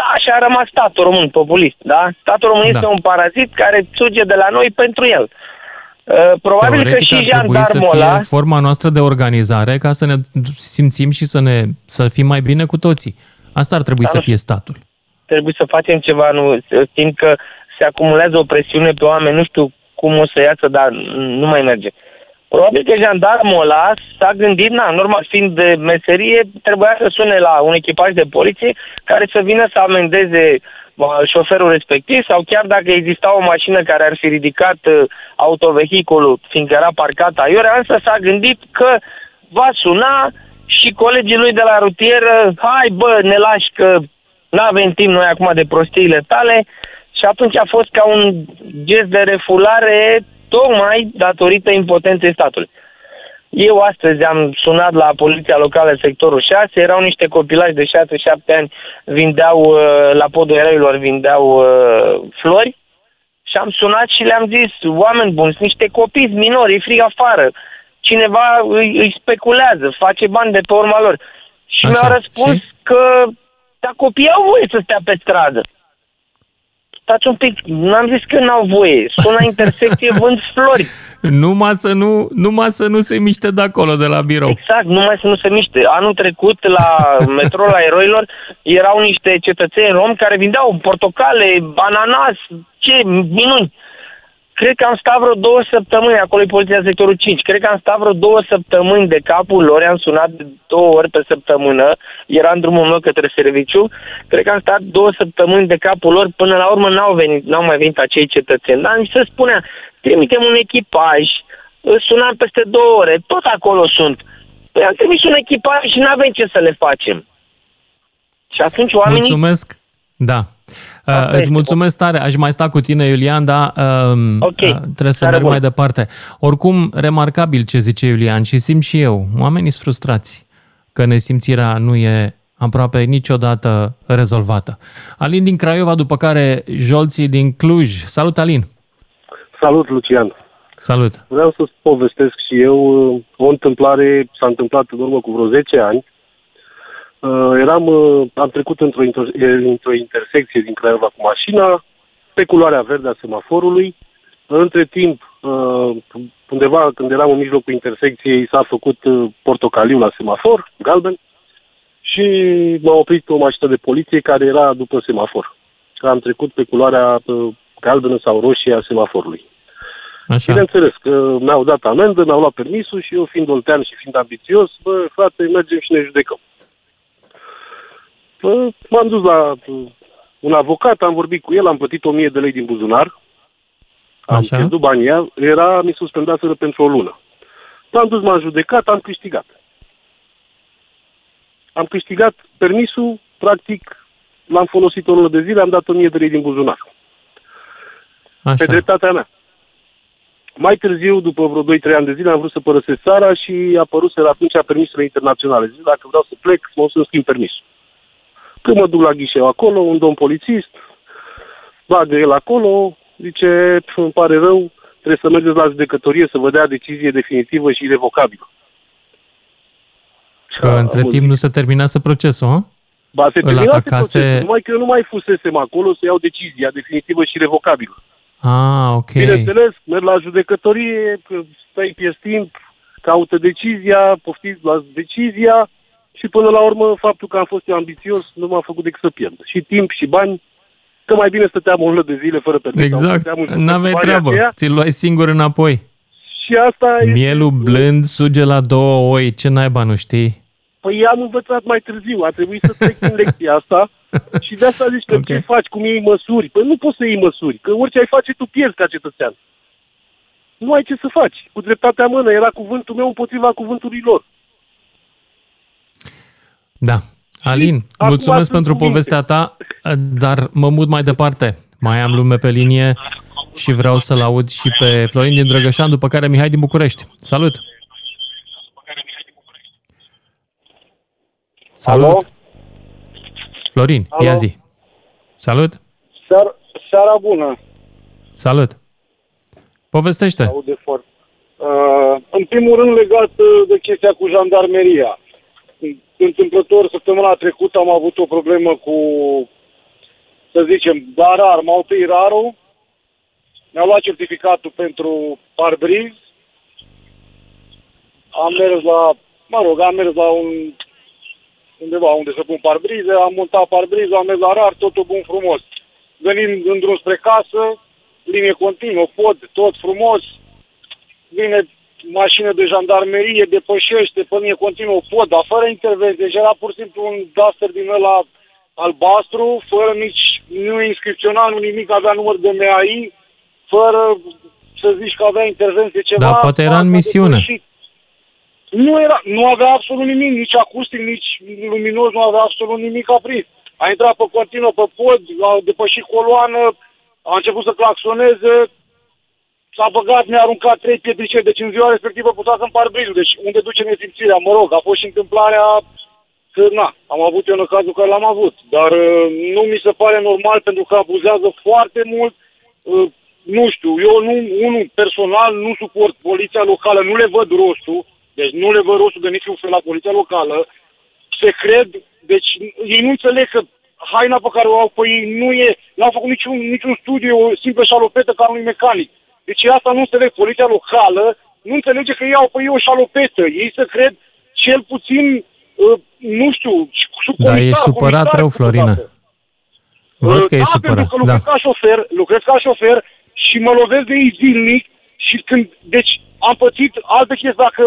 Da, și a rămas statul român populist, da? Statul român da. este un parazit care suge de la noi pentru el. Probabil Teoretic că și jandarmul ăla... forma noastră de organizare ca să ne simțim și să, ne, să fim mai bine cu toții. Asta ar trebui Dar să fie statul. Trebuie să facem ceva, nu, simt că se acumulează o presiune pe oameni, nu știu cum o să iasă, dar nu mai merge. Probabil că jandarmul ăla s-a gândit, na, normal fiind de meserie, trebuia să sune la un echipaj de poliție care să vină să amendeze șoferul respectiv sau chiar dacă exista o mașină care ar fi ridicat uh, autovehiculul fiindcă era parcat aiurea, însă s-a gândit că va suna și colegii lui de la rutieră, hai bă, ne lași că nu avem timp noi acum de prostiile tale. Și atunci a fost ca un gest de refulare tocmai datorită impotenței statului. Eu astăzi am sunat la poliția locală sectorul 6, erau niște copilași de 6-7 ani, vindeau, uh, la podul eroilor vindeau uh, flori și am sunat și le-am zis, oameni buni, sunt niște copii minori, e frig afară, cineva îi, îi speculează, face bani de pe urma lor. Și Așa. mi-a răspuns și? că dar copiii au voie să stea pe stradă. Stați un pic, n-am zis că n-au voie. Sunt la intersecție, vând flori. Numai să, nu, numai să nu se miște de acolo, de la birou. Exact, numai să nu se miște. Anul trecut, la metrol la eroilor, erau niște cetățeni romi care vindeau portocale, ananas, ce minuni. Cred că am stat vreo două săptămâni, acolo e poliția sectorul 5, cred că am stat vreo două săptămâni de capul lor, am sunat de două ori pe săptămână, era în drumul meu către serviciu, cred că am stat două săptămâni de capul lor, până la urmă n-au, venit, n-au mai venit acei cetățeni, dar mi se spunea, trimitem un echipaj, îl sunam peste două ore, tot acolo sunt. Păi am trimis un echipaj și n-avem ce să le facem. Și atunci oamenii... Mulțumesc. Da. Uh, îți mulțumesc tare. Aș mai sta cu tine, Iulian, dar uh, okay. uh, trebuie să Tare merg bun. mai departe. Oricum, remarcabil ce zice Iulian și simt și eu. Oamenii sunt frustrați că nesimțirea nu e aproape niciodată rezolvată. Alin din Craiova, după care Jolții din Cluj. Salut, Alin! Salut, Lucian! Salut! Vreau să-ți povestesc și eu uh, o întâmplare, s-a întâmplat în urmă cu vreo 10 ani. Uh, Eram, uh, am trecut într-o, inter- într-o intersecție din Craiova cu mașina, pe culoarea verde a semaforului. Între timp, uh, undeva când eram în mijlocul intersecției, s-a făcut uh, portocaliu la semafor, galben, și m-a oprit o mașină de poliție care era după semafor. Am trecut pe culoarea uh, galbenă sau roșie a semaforului. Așa. Bineînțeles că mi-au dat amendă, mi-au luat permisul și eu fiind oltean și fiind ambițios, bă, frate, mergem și ne judecăm. Bă, m-am dus la uh, un avocat, am vorbit cu el, am plătit 1000 de lei din buzunar, am Așa. pierdut banii aia, era, mi suspendaseră pentru o lună. M-am dus, m-am judecat, am câștigat. Am câștigat permisul, practic, l-am folosit o lună de zile, am dat 1000 de lei din buzunar. Așa. Pe dreptatea mea. Mai târziu, după vreo 2-3 ani de zile, am vrut să părăsesc țara și a apărut atunci permisurile internaționale. Zic, dacă vreau să plec, mă să schimb permisul. Când mă duc la ghișeu acolo, un domn polițist, bagă el acolo, zice, "Pf, îmi pare rău, trebuie să mergeți la judecătorie să vă dea decizie definitivă și irrevocabilă. Că între timp nu se terminase procesul, hă? Ba, se Îl terminase atacase- procesul, numai că eu nu mai fusesem acolo să iau decizia definitivă și revocabilă. Ah, ok. Bineînțeles, merg la judecătorie, că stai pierd timp, caută decizia, poftiți la decizia și până la urmă faptul că am fost eu ambițios nu m-a făcut decât să pierd. Și timp și bani, că mai bine stăteam o lună de zile fără permis. sau Exact. stăteam în- N-aveai banii treabă. aceia. Ți-l luai singur înapoi. Și asta e... Mielul blând suge la două oi. Ce naiba, nu știi? Păi am învățat mai târziu, a trebuit să trec în lecția asta și de asta zici că Ok. ce faci, cum iei măsuri. Păi nu poți să iei măsuri, că orice ai face, tu pierzi ca cetățean. Nu ai ce să faci. Cu dreptatea în mână era cuvântul meu împotriva cuvântului lor. Da. Alin, acum mulțumesc sunt pentru cuvinte. povestea ta, dar mă mut mai departe. Mai am lume pe linie și vreau să-l aud și pe Florin din Drăgășan, după care Mihai din București. Salut! Salut! Alo? Florin, Alo? ia zi. Salut! Seara, seara bună, Salut! Povestește! aude foarte. Uh, în primul rând legat uh, de chestia cu jandarmeria. Întâmplător, săptămâna trecută am avut o problemă cu, să zicem, dar rar, m-au tăiat rarul, mi-au luat certificatul pentru parbriz, am mers la, mă rog, am mers la un, undeva unde să pun parbrize, am montat parbrizul, am mers la rar, totul bun frumos. Venim în drum spre casă, linie continuă, pod, tot frumos, vine mașină de jandarmerie, depășește pe linie continuă pod, dar fără intervenție. Deci era pur și simplu un duster din ăla albastru, fără nici, nu inscripționat, nu nimic, avea număr de MAI, fără să zici că avea intervenție ceva. Da, poate era în s-a misiune. depășit. Nu, era, nu avea absolut nimic, nici acustic, nici luminos, nu avea absolut nimic aprins. A intrat pe continuă pe pod, a depășit coloană, a început să claxoneze, s-a băgat, mi-a aruncat trei pietriceri, deci în ziua respectivă putea să-mi parbrizul. Deci unde duce nesimțirea, mă rog, a fost și întâmplarea că, na, am avut eu în cazul care l-am avut. Dar uh, nu mi se pare normal pentru că abuzează foarte mult. Uh, nu știu, eu nu, unul personal nu suport poliția locală, nu le văd rostul, deci nu le văd rostul de niciun fel la poliția locală. Se cred, deci ei nu înțeleg că haina pe care o au pe ei nu e, n-au făcut niciun, niciun studiu, e o simplă șalopetă ca unui mecanic. Deci asta nu înțeleg. Poliția locală nu înțelege că ei au pe ei o șalopetă. Ei se cred cel puțin, uh, nu știu, sub Da, comisar, ești supărat comisar rău, Florină. câteodată. Văd Uh, că ești da, supărat. pentru că Da. lucrez ca șofer, lucrez ca șofer, și mă lovesc de ei zilnic și când, deci am pățit alte chestii, dacă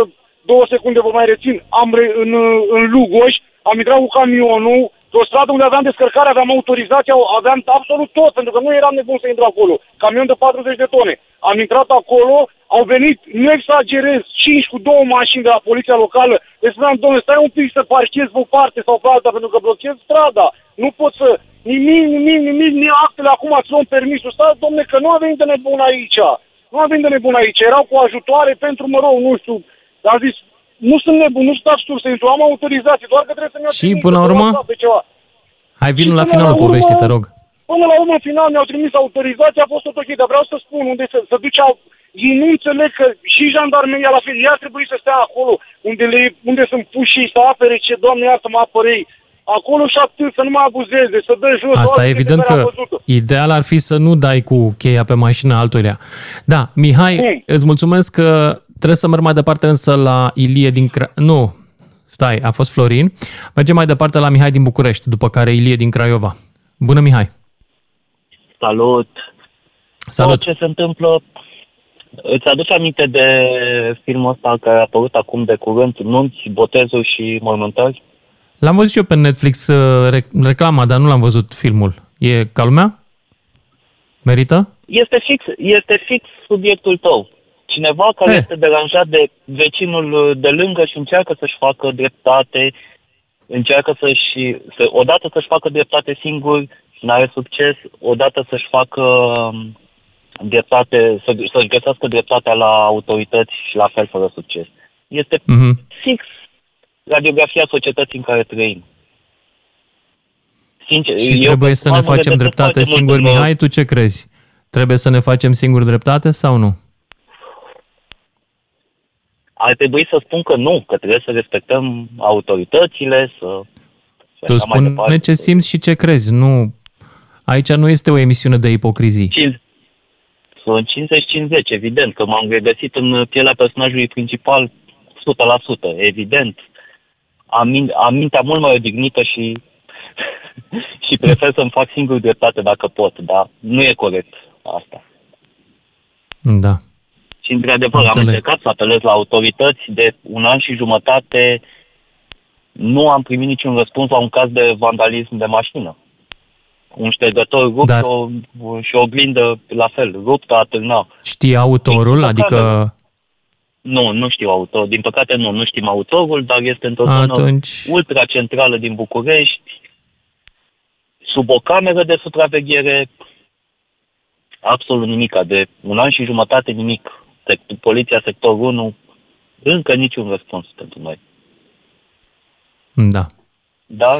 două secunde vă mai rețin, am re, în, în Lugoș, am intrat cu camionul, pe o stradă unde aveam descărcare, aveam autorizația, aveam absolut tot, pentru că nu eram nebun să intru acolo. Camion de 40 de tone. Am intrat acolo, au venit, nu exagerez, 5 cu două mașini de la poliția locală. Le spuneam, domnule, stai un pic să parchezi pe o parte sau pe alta, pentru că blochezi strada. Nu pot să... Nimic, nimic, nimic, nici actele acum îți luăm permisul. Stai, domnule, că nu a venit de nebun aici. Nu a venit de nebun aici. Erau cu ajutoare pentru, mă rog, nu știu, a zis, nu sunt nebun, nu stați tu să intru, am autorizație, doar că trebuie să-mi Și până la urmă? Ceva. Hai, vin la finalul la poveștii, te rog. Până la urmă, în final, mi-au trimis autorizația, a fost tot ok, dar vreau să spun unde să, să duceau. Ei nu înțeleg că și jandarmeria la fel, ea trebuie să stea acolo, unde, le, unde sunt puși și să apere ce, doamne, iartă mă apărei. Acolo și atât, să nu mă abuzeze, să dă jos. Asta e evident că ideal ar fi să nu dai cu cheia pe mașina altuia. Da, Mihai, hmm. îți mulțumesc că trebuie să merg mai departe însă la Ilie din Cra... Nu, Stai, a fost Florin. Mergem mai departe la Mihai din București, după care Ilie din Craiova. Bună, Mihai! Salut! Salut! Ce se întâmplă? Îți aduci aminte de filmul ăsta care a apărut acum de curând, Nunți, Botezuri și Mormântări? L-am văzut și eu pe Netflix uh, reclama, dar nu l-am văzut filmul. E ca lumea? Merită? Este fix, este fix subiectul tău. Cineva care He. este deranjat de vecinul de lângă și încearcă să-și facă dreptate, încearcă să-și, să, odată să-și facă dreptate singur și nu are succes, odată să-și facă um, dreptate, să, să-și găsească dreptatea la autorități și la fel fără succes. Este mm-hmm. fix radiografia societății în care trăim. Sincer, și trebuie să ne facem dreptate singuri, Mihai, tu ce crezi? Trebuie să ne facem singuri dreptate sau nu? Ar trebui să spun că nu, că trebuie să respectăm autoritățile, să... Tu spune ce simți și ce crezi, nu... Aici nu este o emisiune de ipocrizii. Sunt 50-50, evident, că m-am regăsit în pielea personajului principal 100%, evident. Am, am mintea mult mai odignită și, și prefer să-mi fac singur dreptate dacă pot, dar nu e corect asta. Da. Și, într-adevăr, am încercat să apelez la autorități de un an și jumătate. Nu am primit niciun răspuns la un caz de vandalism de mașină. Un ștergător rupt Dar... o, și o oglindă la fel, ruptă, atârna. Știi autorul? Adică... Nu, nu știu autor. Din păcate nu, nu știm autorul, dar este într-o zonă Atunci... ultra centrală din București, sub o cameră de supraveghere, absolut nimic. De un an și jumătate nimic poliția sectorul 1, încă niciun răspuns pentru noi. Da. Da.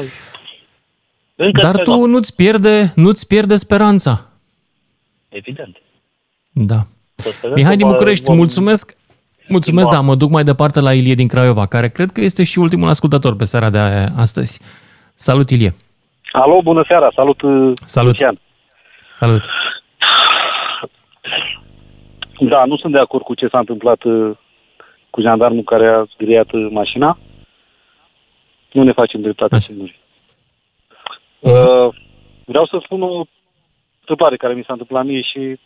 Încă Dar tu nu-ți pierde, nu-ți pierde speranța. Evident. Da. Mihai din București, vom... mulțumesc. Mulțumesc, da, mă duc mai departe la Ilie din Craiova, care cred că este și ultimul ascultător pe seara de astăzi. Salut, Ilie! Alo, bună seara! Salut, Salut! Lucian. Salut! Da, nu sunt de acord cu ce s-a întâmplat uh, cu jandarmul care a zgriat uh, mașina. Nu ne facem dreptate Așa. singuri. Uh, vreau să spun o întrebare care mi s-a întâmplat mie și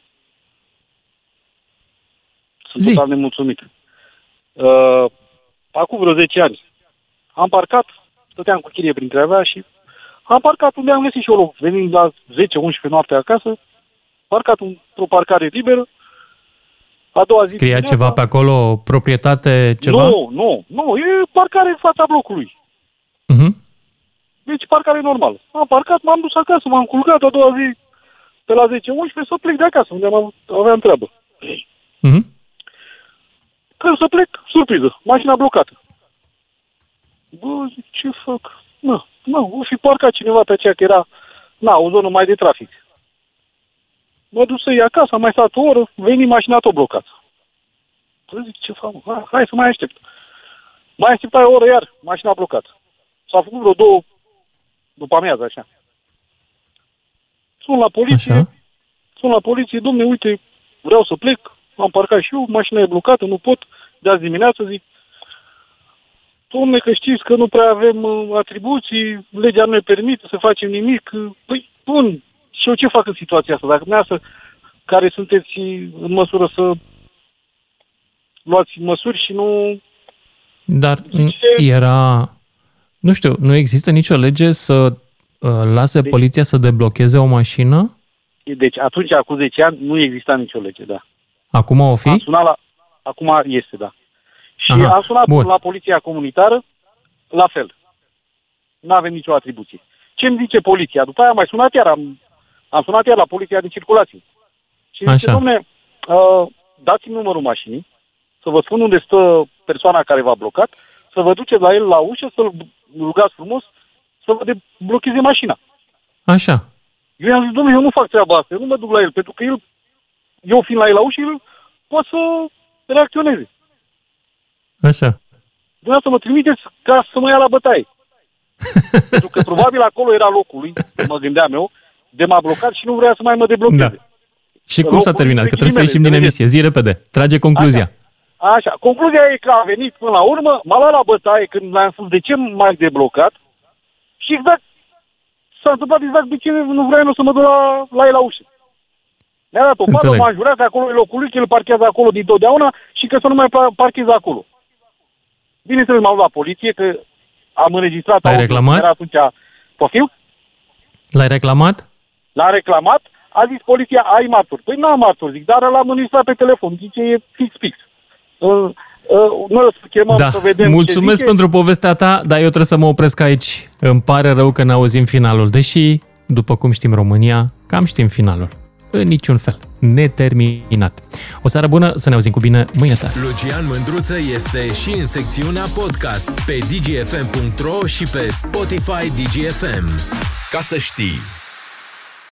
sunt Zi. total nemulțumit. Uh, acum vreo 10 ani am parcat, stăteam cu chirie prin Craiova și am parcat unde am găsit și eu loc. Venind la 10-11 noapte acasă, parcat într-o parcare liberă, a doua zi... Scria ceva pe acolo, proprietate, ceva? Nu, nu, nu, e parcare în fața blocului. Uh-huh. Deci parcare normal. Am parcat, m-am dus acasă, m-am culcat a doua zi pe la 10-11 să plec de acasă, unde am, aveam treabă. Uh-huh. Când să plec, surpriză, mașina blocată. Bă, zic, ce fac? Nu, nu, o fi parcat cineva pe aceea, că era, na, o zonă mai de trafic. Mă duc să iei acasă, am mai stat o oră, veni mașina tot blocat. Păi zic, ce fac? Hai, hai să mai aștept. Mai așteptai o oră iar, mașina blocat. S-a făcut vreo două după amiază, așa. Sunt la poliție, așa. sunt la poliție, domne, uite, vreau să plec, am parcat și eu, mașina e blocată, nu pot, de azi dimineață zic, domne, că știți că nu prea avem uh, atribuții, legea nu ne permite să facem nimic. Păi, bun, și eu ce fac în situația asta? Dacă dumneavoastră care sunteți în măsură să luați măsuri și nu... Dar era... Nu știu, nu există nicio lege să uh, lase deci, poliția să deblocheze o mașină? Deci atunci, acum 10 ani, nu exista nicio lege, da. Acum o fi? Am sunat la... Acum este, da. Și Aha, am sunat bun. la poliția comunitară, la fel. Nu avem nicio atribuție. Ce îmi zice poliția? După aia am mai sunat iar, am, am sunat iar la poliția de circulație. Și Așa. zice, domne, uh, dați-mi numărul mașinii, să vă spun unde stă persoana care v-a blocat, să vă duceți la el la ușă, să-l rugați frumos să vă deblocheze mașina. Așa. Eu i-am zis, domnule, eu nu fac treaba asta, eu nu mă duc la el, pentru că el, eu fiind la el la ușă, el poate să reacționeze. Așa. Dumneavoastră mă trimiteți ca să mă ia la bătaie. pentru că probabil acolo era locul lui, mă gândeam eu, de m-a blocat și nu vrea să mai mă deblocheze. Da. Și cum s-a terminat? Că trebuie să ieșim din emisie. Zi repede. Trage concluzia. Așa. Așa. Concluzia e că a venit până la urmă, m-a luat la bătaie când l-am spus de ce m-ai deblocat și exact s-a întâmplat exact de ce nu vreau să mă duc la, la el la ușă. Mi-a dat o pală, m-a jurat că acolo e locul lui, că el parchează acolo din totdeauna și că să nu mai parcheze acolo. Bineînțeles, m-am luat la poliție, că am înregistrat... L-ai reclamat? Era atunci... Poftim? L-ai reclamat? L-a reclamat, a zis poliția, ai martori. Păi nu am martori, zic, dar l-am înregistrat pe telefon, zice, e fix, fix. Uh, uh, noi chemăm da. să vedem Mulțumesc ce pentru povestea ta, dar eu trebuie să mă opresc aici. Îmi pare rău că n-auzim finalul, deși, după cum știm România, cam știm finalul. În niciun fel. Neterminat. O seară bună, să ne auzim cu bine mâine seară. Lucian Mândruță este și în secțiunea podcast pe dgfm.ro și pe Spotify DGFM. Ca să știi!